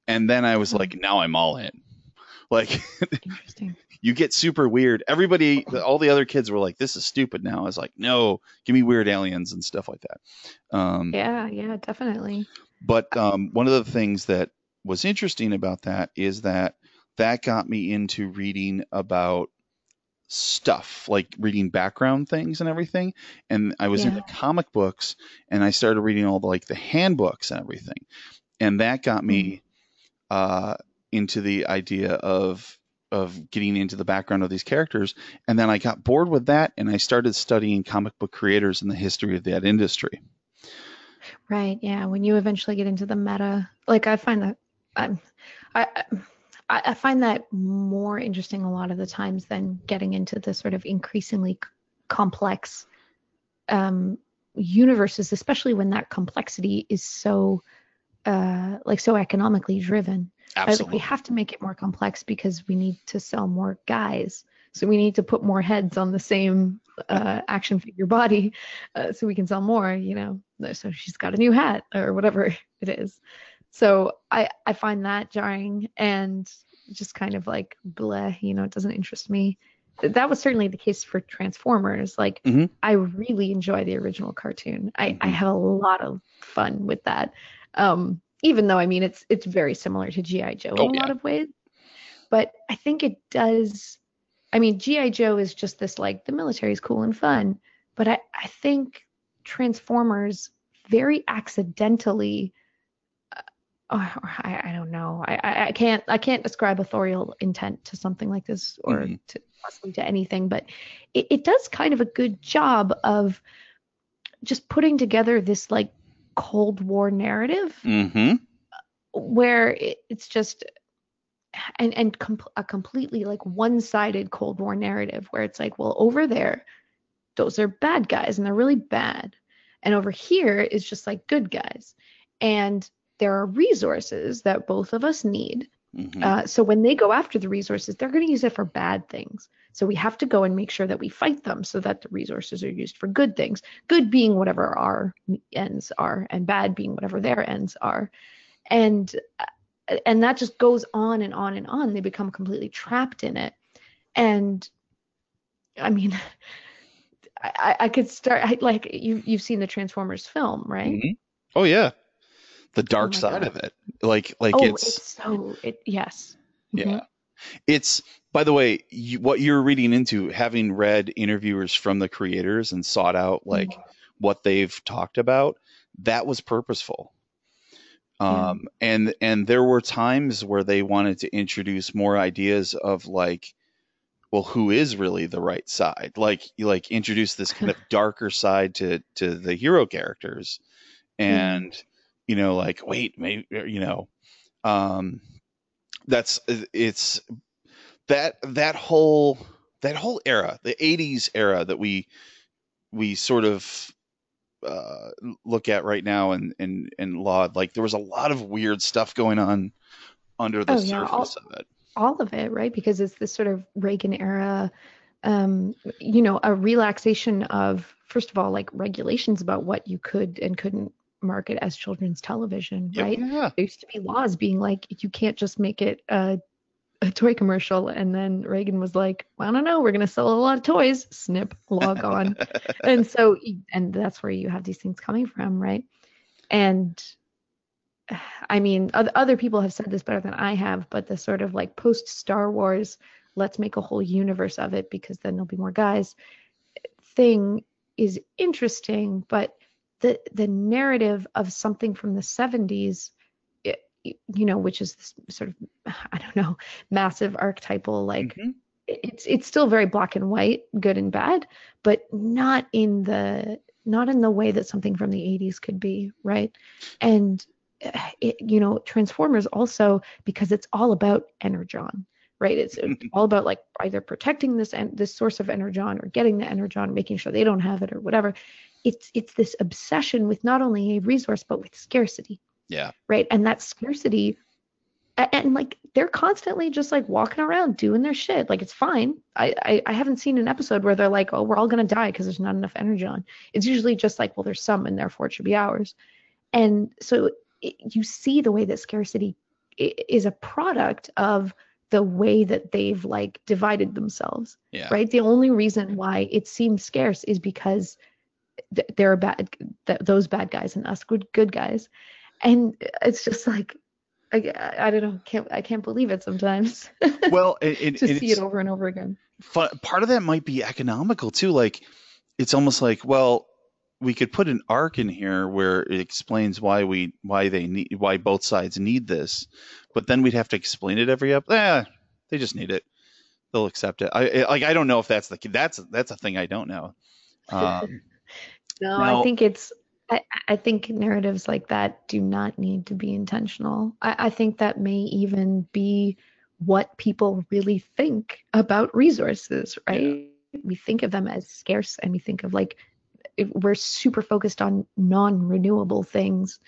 and then I was like, now I'm all in. Like Interesting. you get super weird. Everybody, all the other kids were like, "This is stupid." Now I was like, "No, give me weird aliens and stuff like that." Um, Yeah, yeah, definitely. But um, one of the things that was interesting about that is that that got me into reading about stuff, like reading background things and everything. And I was Yeah. into comic books, and I started reading all the like the handbooks and everything, and that got me uh, into the idea of of getting into the background of these characters. And then I got bored with that, and I started studying comic book creators and the history of that industry. Right. Yeah. When you eventually get into the meta, like I find that I'm, I, I, find that more interesting a lot of the times than getting into the sort of increasingly c- complex um, universes, especially when that complexity is so, uh, like so economically driven. Was like, we have to make it more complex because we need to sell more guys. So we need to put more heads on the same uh, action figure body uh, so we can sell more, you know. So she's got a new hat or whatever it is. So I, I find that jarring and just kind of like bleh, you know, it doesn't interest me. That was certainly the case for Transformers. Like Mhm. I really enjoy the original cartoon. I, I Mhm. have a lot of fun with that. Um, even though I mean it's it's very similar to GI Joe Oh, in a yeah. lot of ways, but I think it does. I mean, GI Joe is just this like the military is cool and fun, but I I think Transformers very accidentally. uh, I, I don't know. I, I can't I can't describe authorial intent to something like this or Mhm. to possibly to anything, but it, it does kind of a good job of just putting together this like Cold War narrative Mm-hmm. where it, it's just and and com- a completely like one-sided Cold War narrative where it's like, well, over there, those are bad guys and they're really bad, and over here is just like good guys, and there are resources that both of us need. Mm-hmm. Uh, so when they go after the resources, they're going to use it for bad things. So we have to go and make sure that we fight them so that the resources are used for good things. Good being whatever our ends are, and bad being whatever their ends are. And uh, and that just goes on and on and on. They become completely trapped in it. And I mean, I, I- could start I, like you you've seen the Transformers film, right? Mhm. Oh yeah, the dark my side God. of it. Like like oh, it's, it's, so it yes. Mhm. yeah. It's by the way, you, what you're reading into, having read interviewers from the creators and sought out like Mm-hmm. what they've talked about, that was purposeful. Yeah. Um, and and there were times where they wanted to introduce more ideas of like well, who is really the right side? Like you like introduce this kind of darker side to to the hero characters, and mm. you know, like wait, maybe you know, um, that's it's that that whole that whole era, the '80s era that we we sort of uh, look at right now and and and laud like there was a lot of weird stuff going on under the oh, surface yeah, of it all of it right because it's this sort of reagan era um you know a relaxation of first of all like regulations about what you could and couldn't market as children's television right yeah. there used to be laws being like you can't just make it a a toy commercial and then Reagan was like, I don't know, we're going to sell a lot of toys, snip, log on. and so, and that's where you have these things coming from, right? And I mean, other people have said this better than I have, but the sort of like post Star Wars, let's make a whole universe of it because then there'll be more guys thing is interesting, but the the narrative of something from the 70s you know, which is this sort of I don't know, massive archetypal like mm-hmm. it's it's still very black and white, good and bad, but not in the not in the way that something from the 80s could be, right? And it, you know, Transformers also because it's all about energon, right? It's mm-hmm. all about like either protecting this and this source of energon or getting the energon, making sure they don't have it or whatever. It's it's this obsession with not only a resource but with scarcity, yeah. Right. And that scarcity and, like they're constantly just like walking around doing their shit. Like it's fine. I, I, I haven't seen an episode where they're like, oh, we're all gonna die because there's not enough energon. It's usually just like, well, there's some and therefore it should be ours. And so it, you see the way that scarcity is a product of the way that they've like divided themselves. Yeah. Right. The only reason why it seems scarce is because th- there are bad th- those bad guys and us good good guys and it's just like I, I don't know can't I can't believe it sometimes. Well, it, it, to see it over and over again. Part of that might be economical too. Like it's almost like well, we could put an arc in here where it explains why we why they need why both sides need this, but then we'd have to explain it every up. Eh, they just need it. They'll accept it. I like I don't know if that's the that's that's a thing I don't know. Um, no, now, I think it's I, I think narratives like that do not need to be intentional. I, I think that may even be what people really think about resources, right? Yeah. We think of them as scarce and we think of like we're super focused on non-renewable things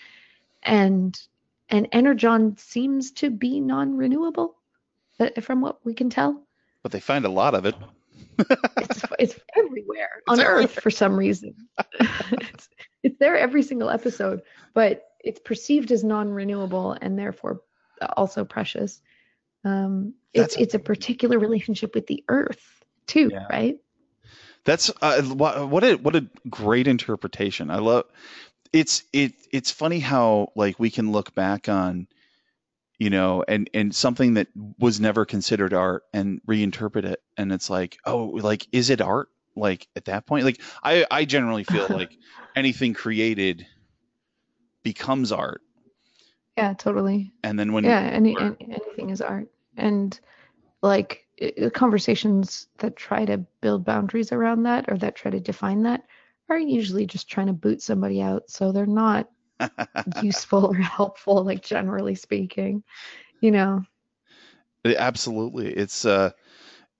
and and energon seems to be non-renewable from what we can tell but they find a lot of it it's, it's everywhere it's on everywhere. earth for some reason it's, it's there every single episode, but it's perceived as non-renewable and therefore also precious. Um, it's it's a particular relationship with the earth too, yeah. right? That's uh, what a what a great interpretation. I love it's it it's funny how like we can look back on you know and and something that was never considered art and reinterpret it. And it's like oh like is it art? Like at that point like i i generally feel like anything created becomes art. Yeah totally. And then when yeah any, any anything is art. And like conversations that try to build boundaries around that or that try to define that are usually just trying to boot somebody out so they're not useful or helpful like generally speaking you know absolutely it's uh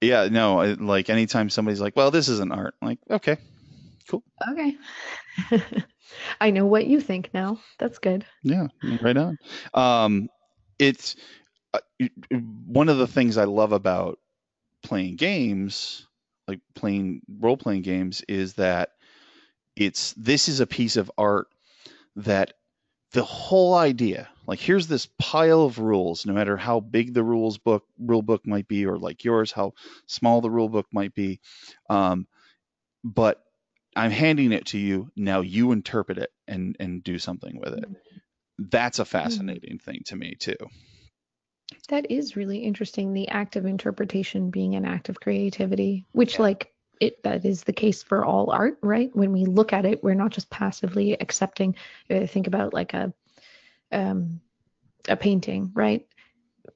yeah, no, like anytime somebody's like, "Well, this isn't art," I'm like, okay, cool. Okay. I know what you think now. That's good. Yeah, right on. Um, it's one of the things I love about playing games, like playing role playing games, is that it's this is a piece of art that the whole idea like here's this pile of rules no matter how big the rules book rule book might be or like yours how small the rule book might be um, but i'm handing it to you. Now you interpret it and and do something with it. That's a fascinating mm-hmm. thing to me too that is really interesting the act of interpretation being an act of creativity which yeah. like it that is the case for all art, right? When we look at it, we're not just passively accepting. Uh, think about like a um, a painting, right?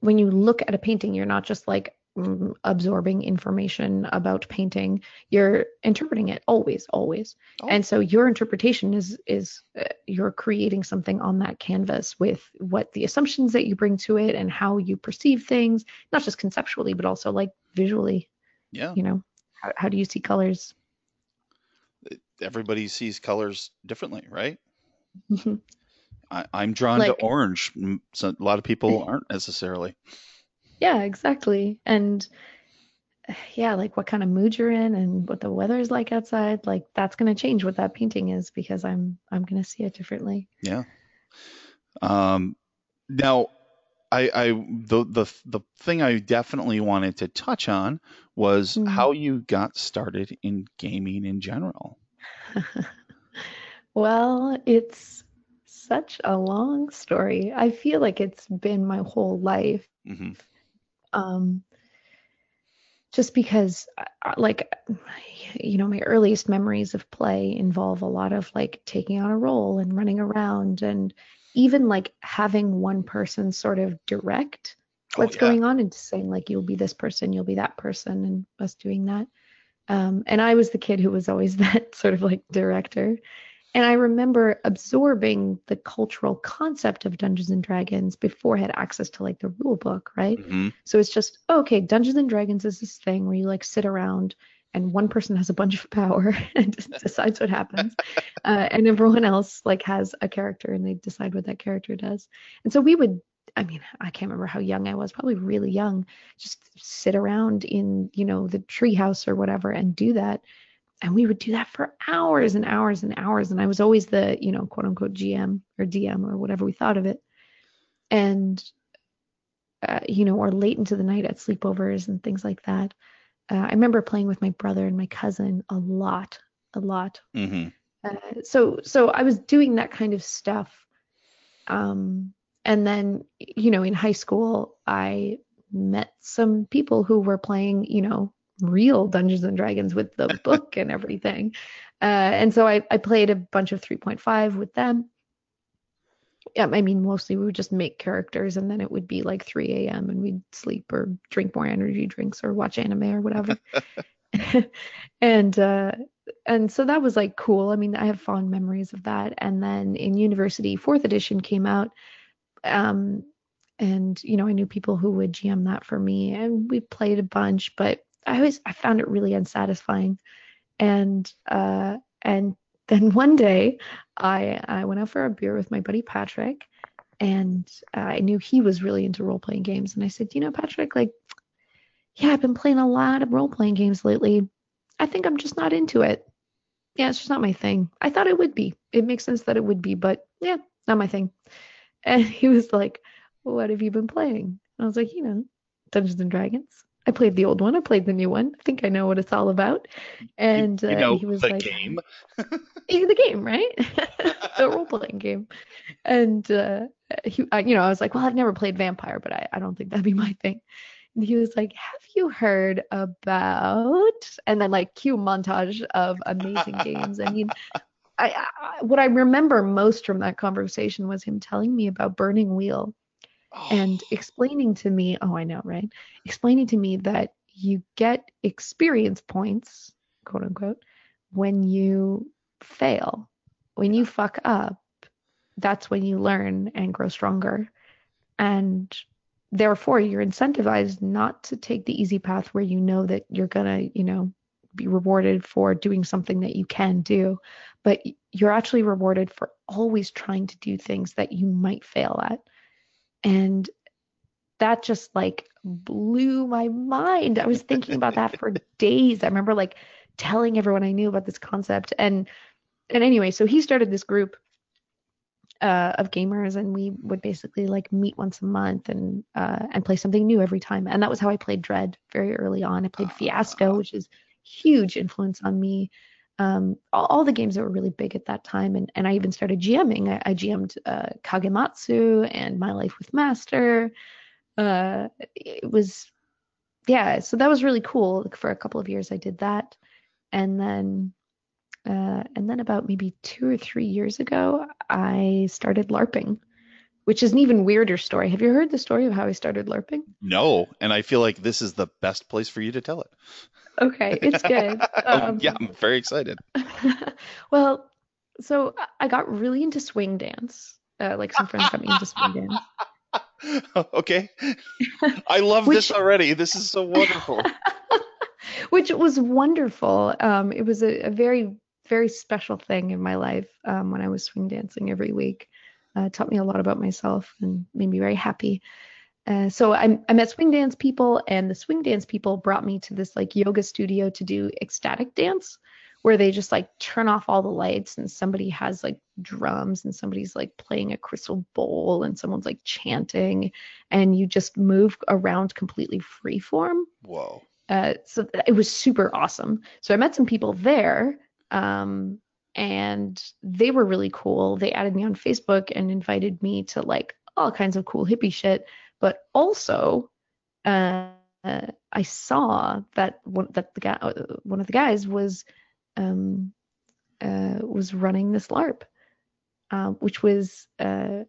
When you look at a painting, you're not just like absorbing information about painting you're interpreting it always always Oh. and so your interpretation is is uh, you're creating something on that canvas with what the assumptions that you bring to it and how you perceive things not just conceptually but also like visually Yeah. you know how, how do you see colors Everybody sees colors differently, right? I, I'm drawn Like- to orange. Mm, So a lot of people aren't necessarily. Yeah, exactly. And yeah, like what kind of mood you're in and what the weather is like outside, like that's going to change what that painting is because I'm I'm going to see it differently. Yeah. Um, now, I, I the the the thing I definitely wanted to touch on was Mhm. how you got started in gaming in general. Well, it's such a long story. I feel like it's been my whole life. hmm um, just because uh, like you know my earliest memories of play involve a lot of like taking on a role and running around and even like having one person sort of direct Oh, what's yeah. going on and saying like you'll be this person you'll be that person and us doing that um, and i was the kid who was always that sort of like director and i remember absorbing the cultural concept of dungeons and dragons before i had access to like the rule book right hmm so it's just okay, Dungeons and Dragons is this thing where you like sit around and one person has a bunch of power and decides what happens, uh, and everyone else like has a character and they decide what that character does. And so we would, I mean, I can't remember how young I was, probably really young, just sit around in you know the treehouse or whatever and do that. And we would do that for hours and hours and hours. And I was always the, you know, quote unquote GM or DM or whatever we thought of it. And uh, you know, or late into the night at sleepovers and things like that. Uh, I remember playing with my brother and my cousin a lot, a lot. hmm Uh, so, so I was doing that kind of stuff. Um, and then, you know, in high school, I met some people who were playing, you know, real Dungeons and Dragons with the book and everything. Uh, and so I, I played a bunch of 3.5 with them. Yeah, I mean, mostly we would just make characters and then it would be like 3 a.m. and we'd sleep or drink more energy drinks or watch anime or whatever. and uh, and so that was like cool. I mean, I have fond memories of that. And then in university, fourth edition came out. Um, and you know, I knew people who would GM that for me, and we played a bunch, but I always I found it really unsatisfying. And uh, and then one day, I I went out for a beer with my buddy Patrick, and uh, I knew he was really into role playing games, and I said, you know, Patrick, like, yeah, I've been playing a lot of role playing games lately. I think I'm just not into it. Yeah, it's just not my thing. I thought it would be. It makes sense that it would be, but yeah, not my thing. And he was like, What have you been playing? And I was like, You know, Dungeons and Dragons. I played the old one. I played the new one. I think I know what it's all about. And you, you uh, he was the like, game. The game, right? the role playing game. And uh, he, I, you know, I was like, well, I've never played Vampire, but I, I don't think that'd be my thing. And he was like, have you heard about? And then like cue montage of amazing games. I mean, I, I what I remember most from that conversation was him telling me about Burning Wheel and oh. explaining to me, oh, I know, right? Explaining to me that you get experience points, quote unquote, when you fail. When you fuck up, that's when you learn and grow stronger. And therefore, you're incentivized not to take the easy path where you know that you're going to, you know, be rewarded for doing something that you can do, but you're actually rewarded for always trying to do things that you might fail at. And that just like blew my mind. I was thinking about that for days. I remember like telling everyone I knew about this concept. And and anyway, so he started this group uh, of gamers, and we would basically like meet once a month and uh, and play something new every time. And that was how I played Dread very early on. I played Fiasco, which is huge influence on me. Um, all, all the games that were really big at that time, and and I even started GMing. I, I GM'd uh, Kagematsu and My Life with Master. Uh, it was yeah, so that was really cool. For a couple of years, I did that, and then uh, and then about maybe two or three years ago, I started LARPing, which is an even weirder story. Have you heard the story of how I started LARPing? No, and I feel like this is the best place for you to tell it. Okay, it's good. Um, yeah, I'm very excited. well, so I got really into swing dance. Uh, like some friends got me into swing dance. okay. I love Which- this already. This is so wonderful. which was wonderful. Um, it was a, a very, very special thing in my life um, when I was swing dancing every week. Uh, it taught me a lot about myself and made me very happy. Uh, so I, I met swing dance people, and the swing dance people brought me to this like yoga studio to do ecstatic dance, where they just like turn off all the lights and somebody has like drums and somebody's like playing a crystal bowl and someone's like chanting, and you just move around completely free form Whoa. uh, so it was super awesome. So I met some people there, um, and they were really cool. They added me on Facebook and invited me to like all kinds of cool hippie shit. But also, uh, uh, I saw that one that the guy, uh, one of the guys was, um, uh, was running this LARP, uh, which was uh,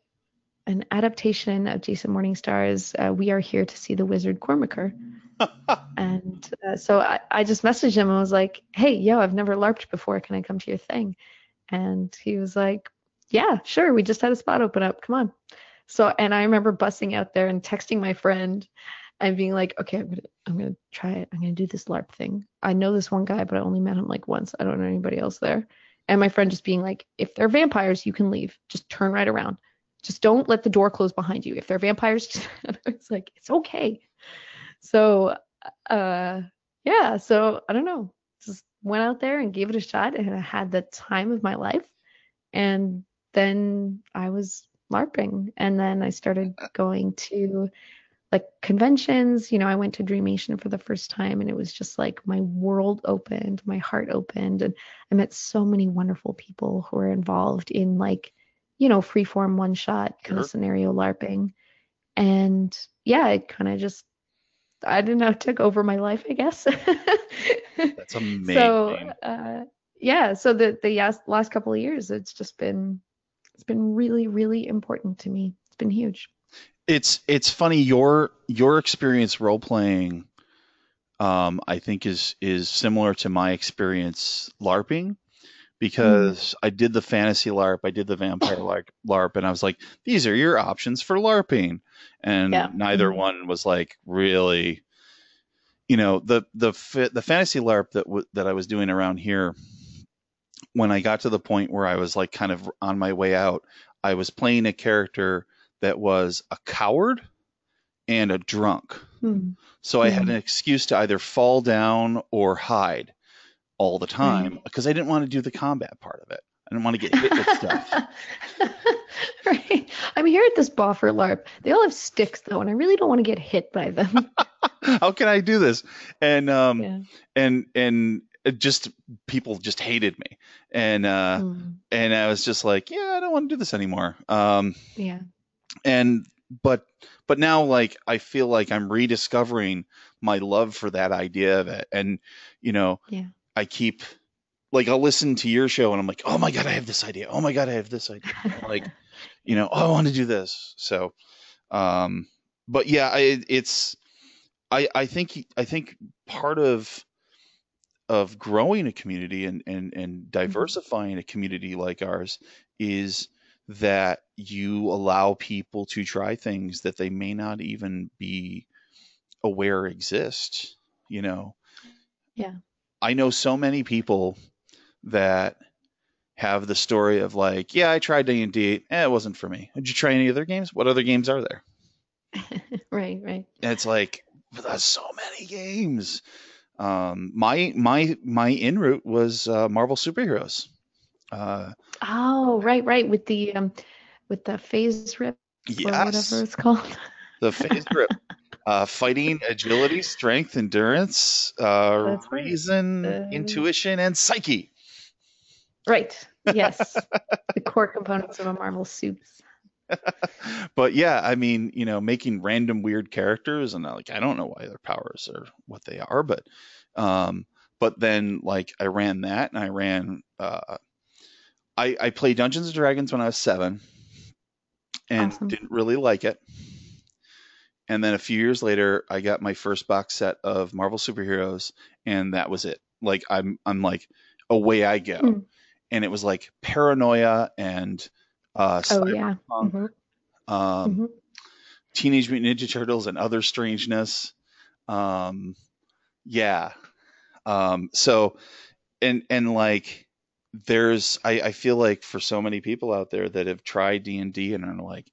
an adaptation of Jason Morningstar's uh, "We Are Here to See the Wizard Cormaker." And uh, so I, I just messaged him and was like, hey, yo, I've never LARPed before. Can I come to your thing? And he was like, yeah, sure. We just had a spot open up. Come on. So, and I remember busting out there and texting my friend and being like, okay, I'm gonna, I'm gonna try it. I'm gonna do this LARP thing. I know this one guy, but I only met him like once. I don't know anybody else there. And my friend just being like, if they're vampires, you can leave. Just turn right around. Just don't let the door close behind you. If they're vampires, it's like it's okay. So, uh, yeah. So I don't know. Just went out there and gave it a shot, and I had the time of my life. And then I was LARPing, and then I started going to like conventions. You know, I went to Dreamation for the first time, and it was just like my world opened, my heart opened, and I met so many wonderful people who are involved in like, you know, freeform one shot kind Sure. of scenario LARPing. And yeah, it kind of just I don't know, took over my life, I guess. That's amazing. so uh, yeah, so the the last couple of years, it's just been it's been really really important to me. It's been huge. it's it's funny your your experience role playing um i think is is similar to my experience larping because i did the fantasy larp i did the vampire larp, larp and i was like these are your options for larping and Yeah. neither Mhm. one was like really you know the the the fantasy larp that w- that i was doing around here when i got to the point where i was like kind of on my way out i was playing a character that was a coward and a drunk. Hmm. So I had Mhm. an excuse to either fall down or hide all the time because I didn't want to do the combat part of it. I didn't want to get hit with stuff. right. I'm here at this boffer LARP. They all have sticks though, and I really don't want to get hit by them. How can I do this? And um yeah. and and just people just hated me. And uh Hmm. and I was just like, yeah, I don't want to do this anymore. Um Yeah. and but but now like i feel like i'm rediscovering my love for that idea of it and you know Yeah. i keep like i'll listen to your show and i'm like oh my god i have this idea oh my god i have this idea like you know oh i want to do this so um but yeah I, it's i i think i think part of of growing a community and and and diversifying a community like ours is that you allow people to try things that they may not even be aware exist you know Yeah. i know so many people that have the story of like yeah i tried d&d eh, it wasn't for me did you try any other games what other games are there right. Right. and it's like there's so many games um my my my in route was uh, marvel superheroes uh Oh, right. Right. With the um, with the FASERIP or whatever it's called. the FASERIP, uh fighting agility strength endurance uh That's right. reason Uh, intuition and psyche Right. Yes. the core components of a Marvel suit. but yeah i mean you know making random weird characters and like i don't know why their powers are what they are but um but then like i ran that and i ran uh i i played dungeons and dragons when i was seven and Awesome. didn't really like it. And then a few years later, I got my first box set of Marvel superheroes, and that was it. Like I'm, I'm like, away I go. Hmm. And it was like paranoia and uh, Oh yeah. Mhm, um, mhm. Teenage Mutant Ninja Turtles and other strangeness. Um, yeah. Um, so, and and like, there's I, I feel like for so many people out there that have tried D and D and are like,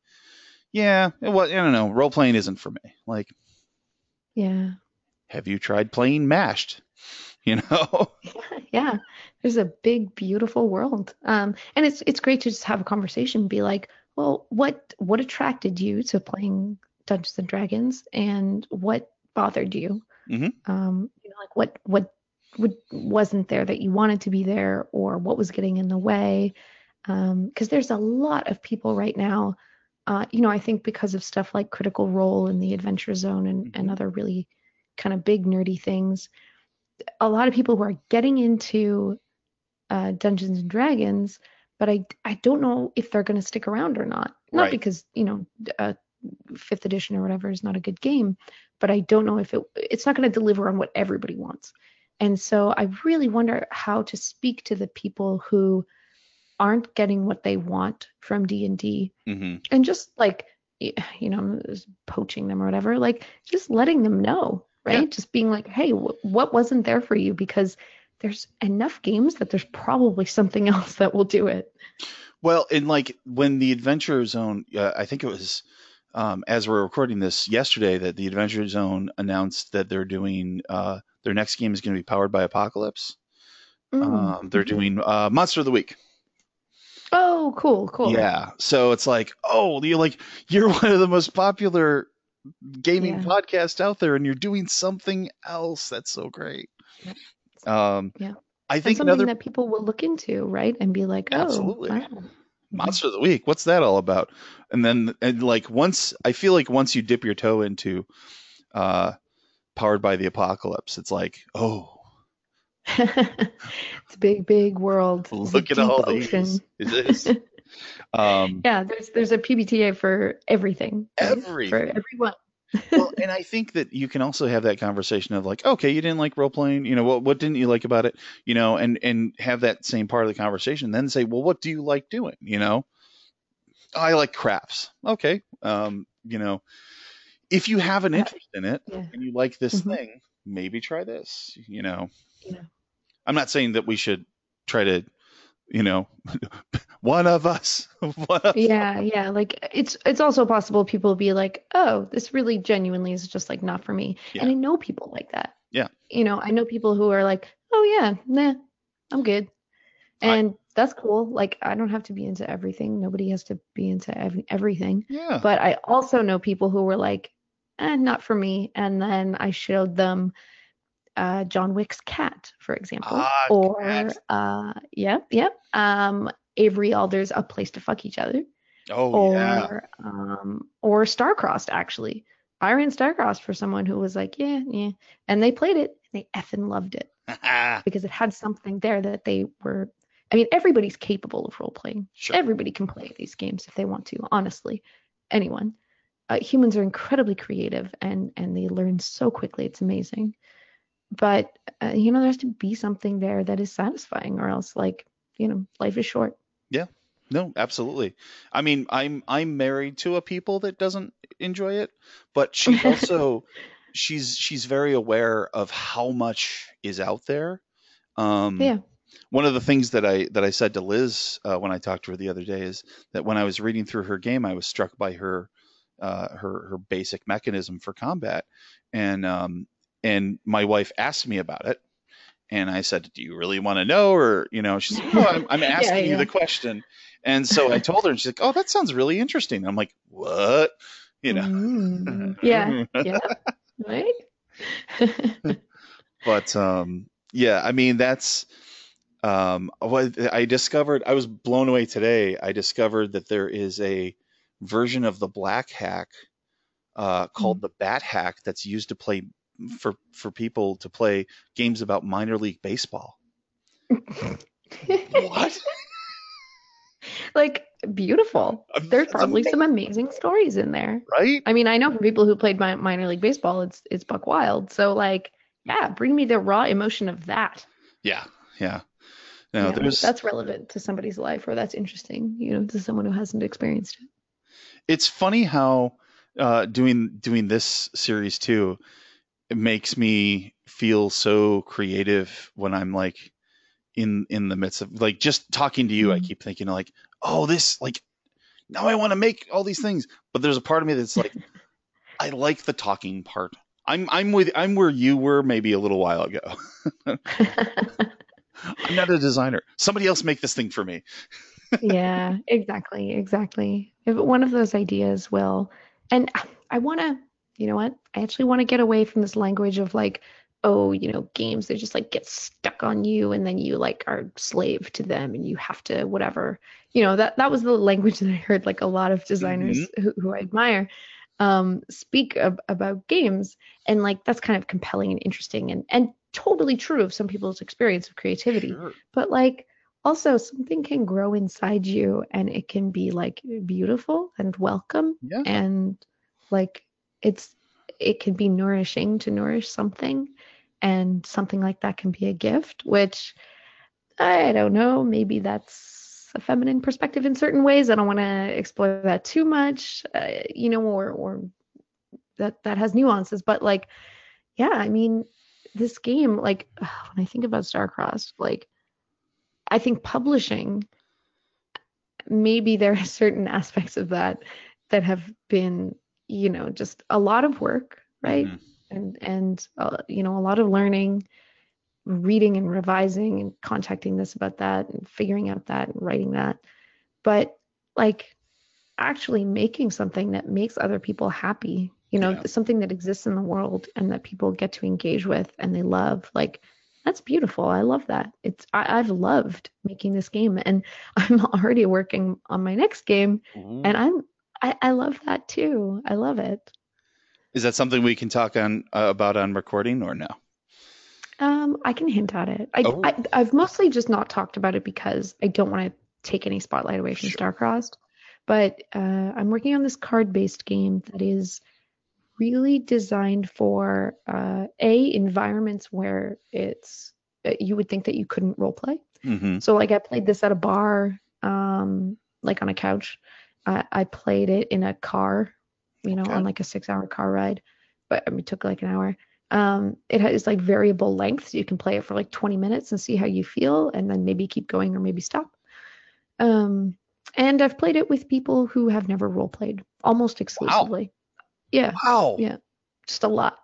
yeah, well, I don't know, role playing isn't for me. Like, Yeah. have you tried playing Mashed? You know? Yeah. There's a big, beautiful world. Um, and it's it's great to just have a conversation, be like, well, what what attracted you to playing Dungeons and Dragons, and what bothered you? Mhm. Um, you know, like what what what wasn't there that you wanted to be there, or what was getting in the way? Um, because there's a lot of people right now. Uh, you know, I think because of stuff like Critical Role and the Adventure Zone and, and Mhm. other really kind of big nerdy things, a lot of people who are getting into uh, Dungeons and Dragons, but I I don't know if they're going to stick around or not. Not Right. because you know, uh, fifth edition or whatever is not a good game, but I don't know if it it's not going to deliver on what everybody wants. And so I really wonder how to speak to the people who aren't getting what they want from D&D hmm and just like you know poaching them or whatever like just letting them know right Yeah. just being like hey wh- what wasn't there for you because there's enough games that there's probably something else that will do it Well, and like when the Adventure Zone, uh, I think it was um, as we're recording this yesterday that the Adventure Zone announced that they're doing uh, their next game is going to be powered by Apocalypse. Mm. Um, they're doing uh, Monster of the Week. oh cool cool Yeah, so it's like, oh, you're like you're one of the most popular gaming Yeah. podcasts out there, and you're doing something else. That's so great. Yep. Um, Yeah. I think something another that people will look into right and be like oh Absolutely. wow. Monster of the Week. What's that all about? And then, and like once, I feel like once you dip your toe into, uh, powered by the apocalypse, it's like, oh, it's a big big world look at all ocean these. It is. um, yeah there's there's a pbta for everything right? for everyone well, and I think that you can also have that conversation of like, okay, you didn't like role playing, you know, what what didn't you like about it, you know, and and have that same part of the conversation. Then say, well, what do you like doing, you know? I like crafts. Okay, um, you know, if you have an interest in it yeah and you like this Mhm. thing, maybe try this. You know, Yeah. I'm not saying that we should try to, you know, one of us, one of yeah yeah like it's it's also possible people will be like oh this really genuinely is just like not for me. Yeah. and i know people like that. Yeah. you know i know people who are like oh yeah nah i'm good. I- and that's cool. Like i don't have to be into everything. Nobody has to be into ev- everything. Yeah, but i also know people who were like eh, not for me. And then i showed them uh, John Wick's cat, for example, Ah, or Cat. uh, yep, yep, um, Avery Alder's A Place to Fuck Each Other, oh or yeah, um, or Starcrossed actually. I ran Starcrossed for someone who was like, yeah, yeah, and they played it, they effing loved it because it had something there that they were. I mean, everybody's capable of role playing. sure, Everybody can play these games if they want to. Honestly, anyone. Uh, humans are incredibly creative and and they learn so quickly. It's amazing. But uh, you know, there has to be something there that is satisfying, or else, like, you know, life is short. Yeah no, absolutely. I mean, I'm I'm married to a people that doesn't enjoy it, but she also she's she's very aware of how much is out there. Um, Yeah. One of the things that I that I said to Liz uh, when I talked to her the other day is that when I was reading through her game, I was struck by her uh, her her basic mechanism for combat, and um, and my wife asked me about it, and I said, "Do you really want to know?" Or you know, she's like, "Oh, I'm, I'm Yeah, asking you the question." And so I told her, and she's like, "Oh, that sounds really interesting." And I'm like, "What?" You know. Mm, yeah. Yeah. Right. but um, yeah, I mean that's um, what I discovered. I was blown away today. I discovered that there is a version of the Black Hack uh, called the Bat Hack that's used to play for for people to play games about minor league baseball. What? like beautiful. There's probably some amazing stories in there. right? I mean, I know from people who played mi- minor league baseball, it's it's buck wild. So like, yeah, bring me the raw emotion of that. Yeah, yeah. No, Yeah, there's that's relevant to somebody's life, or that's interesting, you know, to someone who hasn't experienced it. it's funny how uh, doing doing this series too it makes me feel so creative when I'm like in in the midst of like just talking to you. I Mhm. keep thinking like, oh, this like now I want to make all these things, but there's a part of me that's like, I like the talking part. I'm I'm with I'm where you were maybe a little while ago. I'm not a designer. Somebody else make this thing for me. yeah, exactly, exactly. If one of those ideas will, and I want to, you know what? I actually want to get away from this language of like, oh, you know, games they just like get stuck on you and then you like are slave to them and you have to whatever. You know, that that was the language that I heard like a lot of designers who, who I admire um speak ab- about games and like that's kind of compelling and interesting and and totally true of some people's experience of creativity Sure. but like also something can grow inside you and it can be like beautiful and welcome Yeah. and like it's it can be nourishing to nourish something and something like that can be a gift which i don't know maybe that's a feminine perspective in certain ways. I don't want to explore that too much uh, you know or or that that has nuances but like yeah i mean this game like when i think about starcrossed like i think publishing maybe there are certain aspects of that that have been you know just a lot of work right? Mhm. and and uh, you know a lot of learning reading and revising and contacting this about that and figuring out that and writing that. But like actually making something that makes other people happy you know Yeah. something that exists in the world and that people get to engage with and they love like that's beautiful. I love that. It's I, i've loved making this game and i'm already working on my next game and i'm I, I love that too i love it Is that something we can talk on uh, about on recording or no? Um, I can hint at it. I, Oh. I I've mostly just not talked about it because I don't want to take any spotlight away from Sure. Starcrossed. But uh, I'm working on this card-based game that is really designed for uh, a environments where it's uh, you would think that you couldn't role play. Mm-hmm. So like I played this at a bar, um, like on a couch. I, I played it in a car, you know, Okay. on like a six-hour car ride, but I mean, it took like an hour. Um, it has like variable lengths. You can play it for like 20 minutes and see how you feel, and then maybe keep going or maybe stop. Um, and I've played it with people who have never role played, almost exclusively. Wow. Yeah Wow. Yeah. just a lot.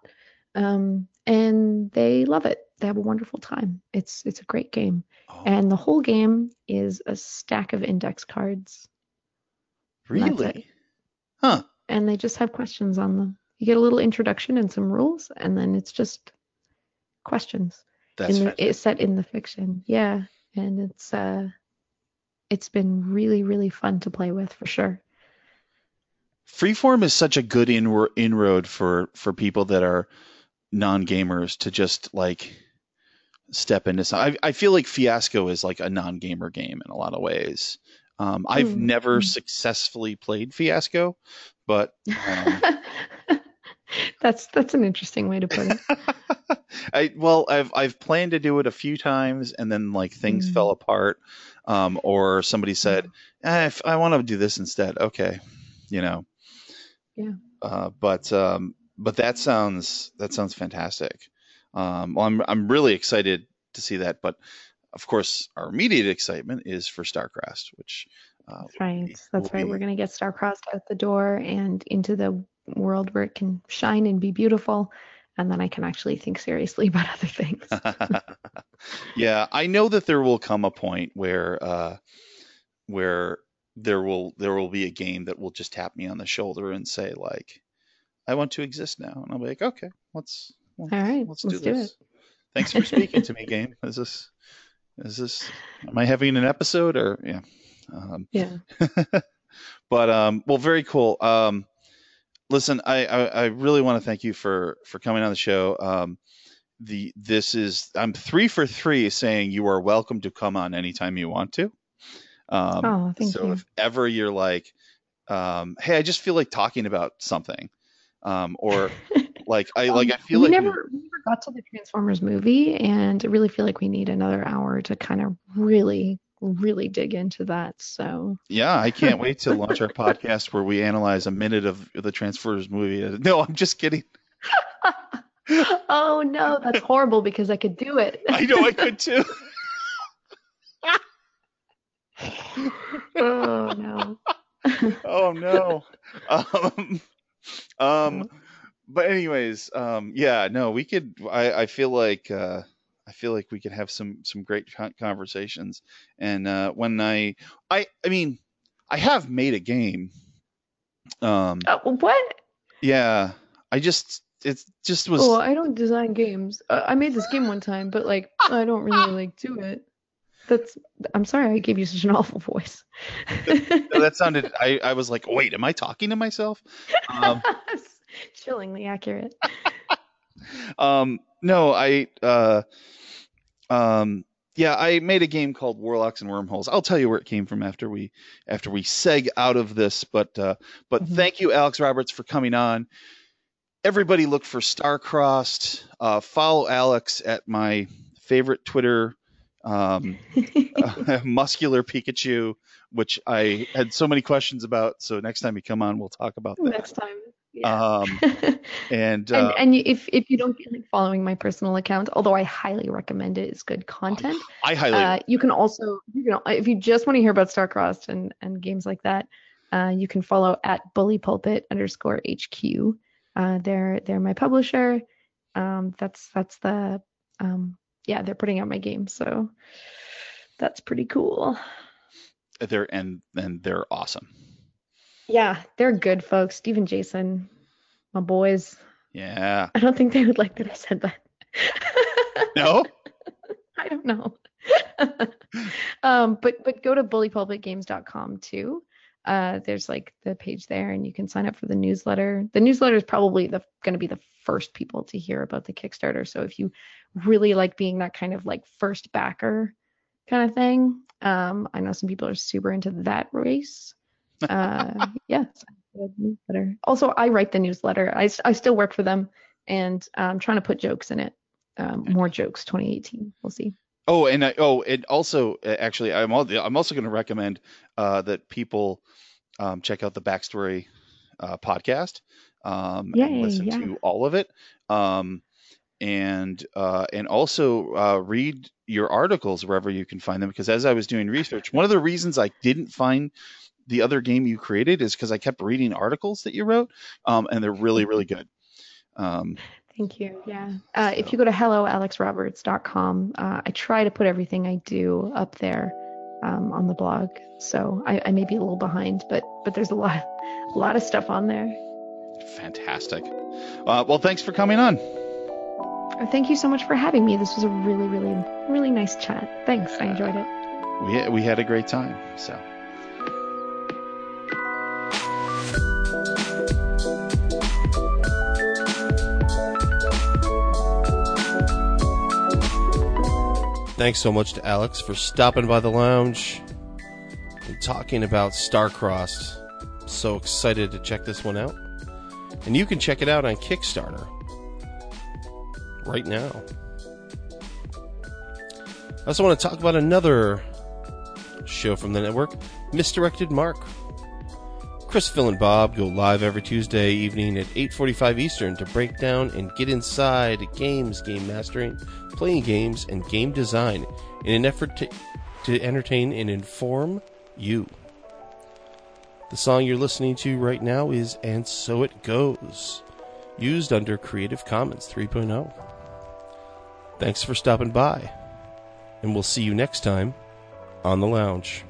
Um, and they love it. They have a wonderful time. It's it's a great game. Oh, And the whole game is a stack of index cards. Really? Huh. And they just have questions on them. You get a little introduction and some rules, and then it's just questions. That's in the, it's set in the fiction. Yeah. And it's uh it's been really, really fun to play with for sure. Freeform is such a good inro- inroad for for people that are non gamers to just like step into. Some, I I feel like Fiasco is like a non gamer game in a lot of ways. Um, I've Hmm. never Hmm. successfully played Fiasco, but um, that's that's an interesting way to put it. I well, I've I've planned to do it a few times, and then like things Mm. fell apart, um, or somebody said, eh, I want to do this instead, okay, you know. Yeah. Uh, but um, but that sounds that sounds fantastic. Um, well, I'm I'm really excited to see that, but of course, our immediate excitement is for Starcrossed, which uh, That's right. be- That's right. be- We're going to get Starcrossed out the door and into the world where it can shine and be beautiful. And then I can actually think seriously about other things. yeah, I know that there will come a point where uh, where there will there will be a game that will just tap me on the shoulder and say like, "I want to exist now," and I'll be like, "Okay, let's let's, All right, let's, let's do do this." Thanks for speaking to me, game. Is this is this am I having an episode or yeah? Um, yeah. but um, well, very cool. Um, listen, I, I, I really want to thank you for for coming on the show. Um, the this is I'm three for three saying you are welcome to come on anytime you want to. Um, Oh, thank so you. if ever you're like, um, hey, I just feel like talking about something, um, or like I like I Um, feel we like never we never got to the Transformers movie, and I really feel like we need another hour to kind of really, really dig into that. So yeah, I can't wait to launch our podcast where we analyze a minute of the Transformers movie. No, I'm just kidding. oh no, that's horrible because I could do it. I know I could too. oh no. oh no. Um, um, but anyways, um, yeah, no, we could. I, I feel like uh, I feel like we could have some some great conversations. And uh, when I, I, I mean, I have made a game. Um, Uh, what? yeah, I just it just was. Oh, I don't design games. Uh, I made this game one time, but like I don't really like do it. That's. I'm sorry I gave you such an awful voice. that sounded. I I was like, wait, am I talking to myself? Um, Chillingly accurate. um no i uh um yeah i made a game called warlocks and wormholes i'll tell you where it came from after we after we seg out of this but uh but Mhm. thank you alex roberts for coming on everybody look for starcrossed uh follow alex at my favorite twitter um muscular pikachu which i had so many questions about so next time you come on we'll talk about that Next time. Yeah. um and uh, and and if if you don't feel like following my personal account, although I highly recommend it, it's good content. i highly Uh, you can also you can if you just want to hear about Starcrossed and and games like that, uh, you can follow at Bully Pulpit underscore HQ. Uh, they're they're my publisher. Um, that's that's the um, yeah they're putting out my game, so that's pretty cool. they're and and they're awesome Yeah, they're good folks. Steve and Jason, my boys. yeah I don't think they would like that I said that. no I don't know. um, but but go to bullypulpitgames.com too. Uh, there's like the page there, and you can sign up for the newsletter. The newsletter is probably the going to be the first people to hear about the Kickstarter. So if you really like being that kind of like first backer kind of thing, um, I know some people are super into that race. Uh, yeah, sign up for the newsletter. Also, I write the newsletter. I I still work for them, and I'm trying to put jokes in it. Um, more jokes 2018. We'll see. oh and I, oh and also uh, actually i'm all, i'm also going to recommend uh that people um check out the backstory uh podcast um Yay, and listen yeah. to all of it um and uh and also uh read your articles wherever you can find them because as i was doing research one of the reasons i didn't find the other game you created is because i kept reading articles that you wrote um and they're really really good um Thank you. Yeah. Uh, if you go to helloalexroberts.com, uh, I try to put everything I do up there um, on the blog. So I, I may be a little behind, but but there's a lot a lot of stuff on there. fantastic uh, well thanks for coming on Uh, Thank you so much for having me. This was a really really really nice chat. Thanks. I enjoyed it. we we had a great time. So Thanks so much to Alex for stopping by the lounge and talking about Starcrossed. So excited to check this one out. And you can check it out on Kickstarter right now. I also want to talk about another show from the network, Misdirected Mark. Chris, Phil, and Bob go live every Tuesday evening at 8:45 Eastern to break down and get inside games, game mastering, playing games, and game design in an effort to, to entertain and inform you. The song you're listening to right now is And So It Goes, used under Creative Commons 3.0. Thanks for stopping by, and we'll see you next time on the lounge.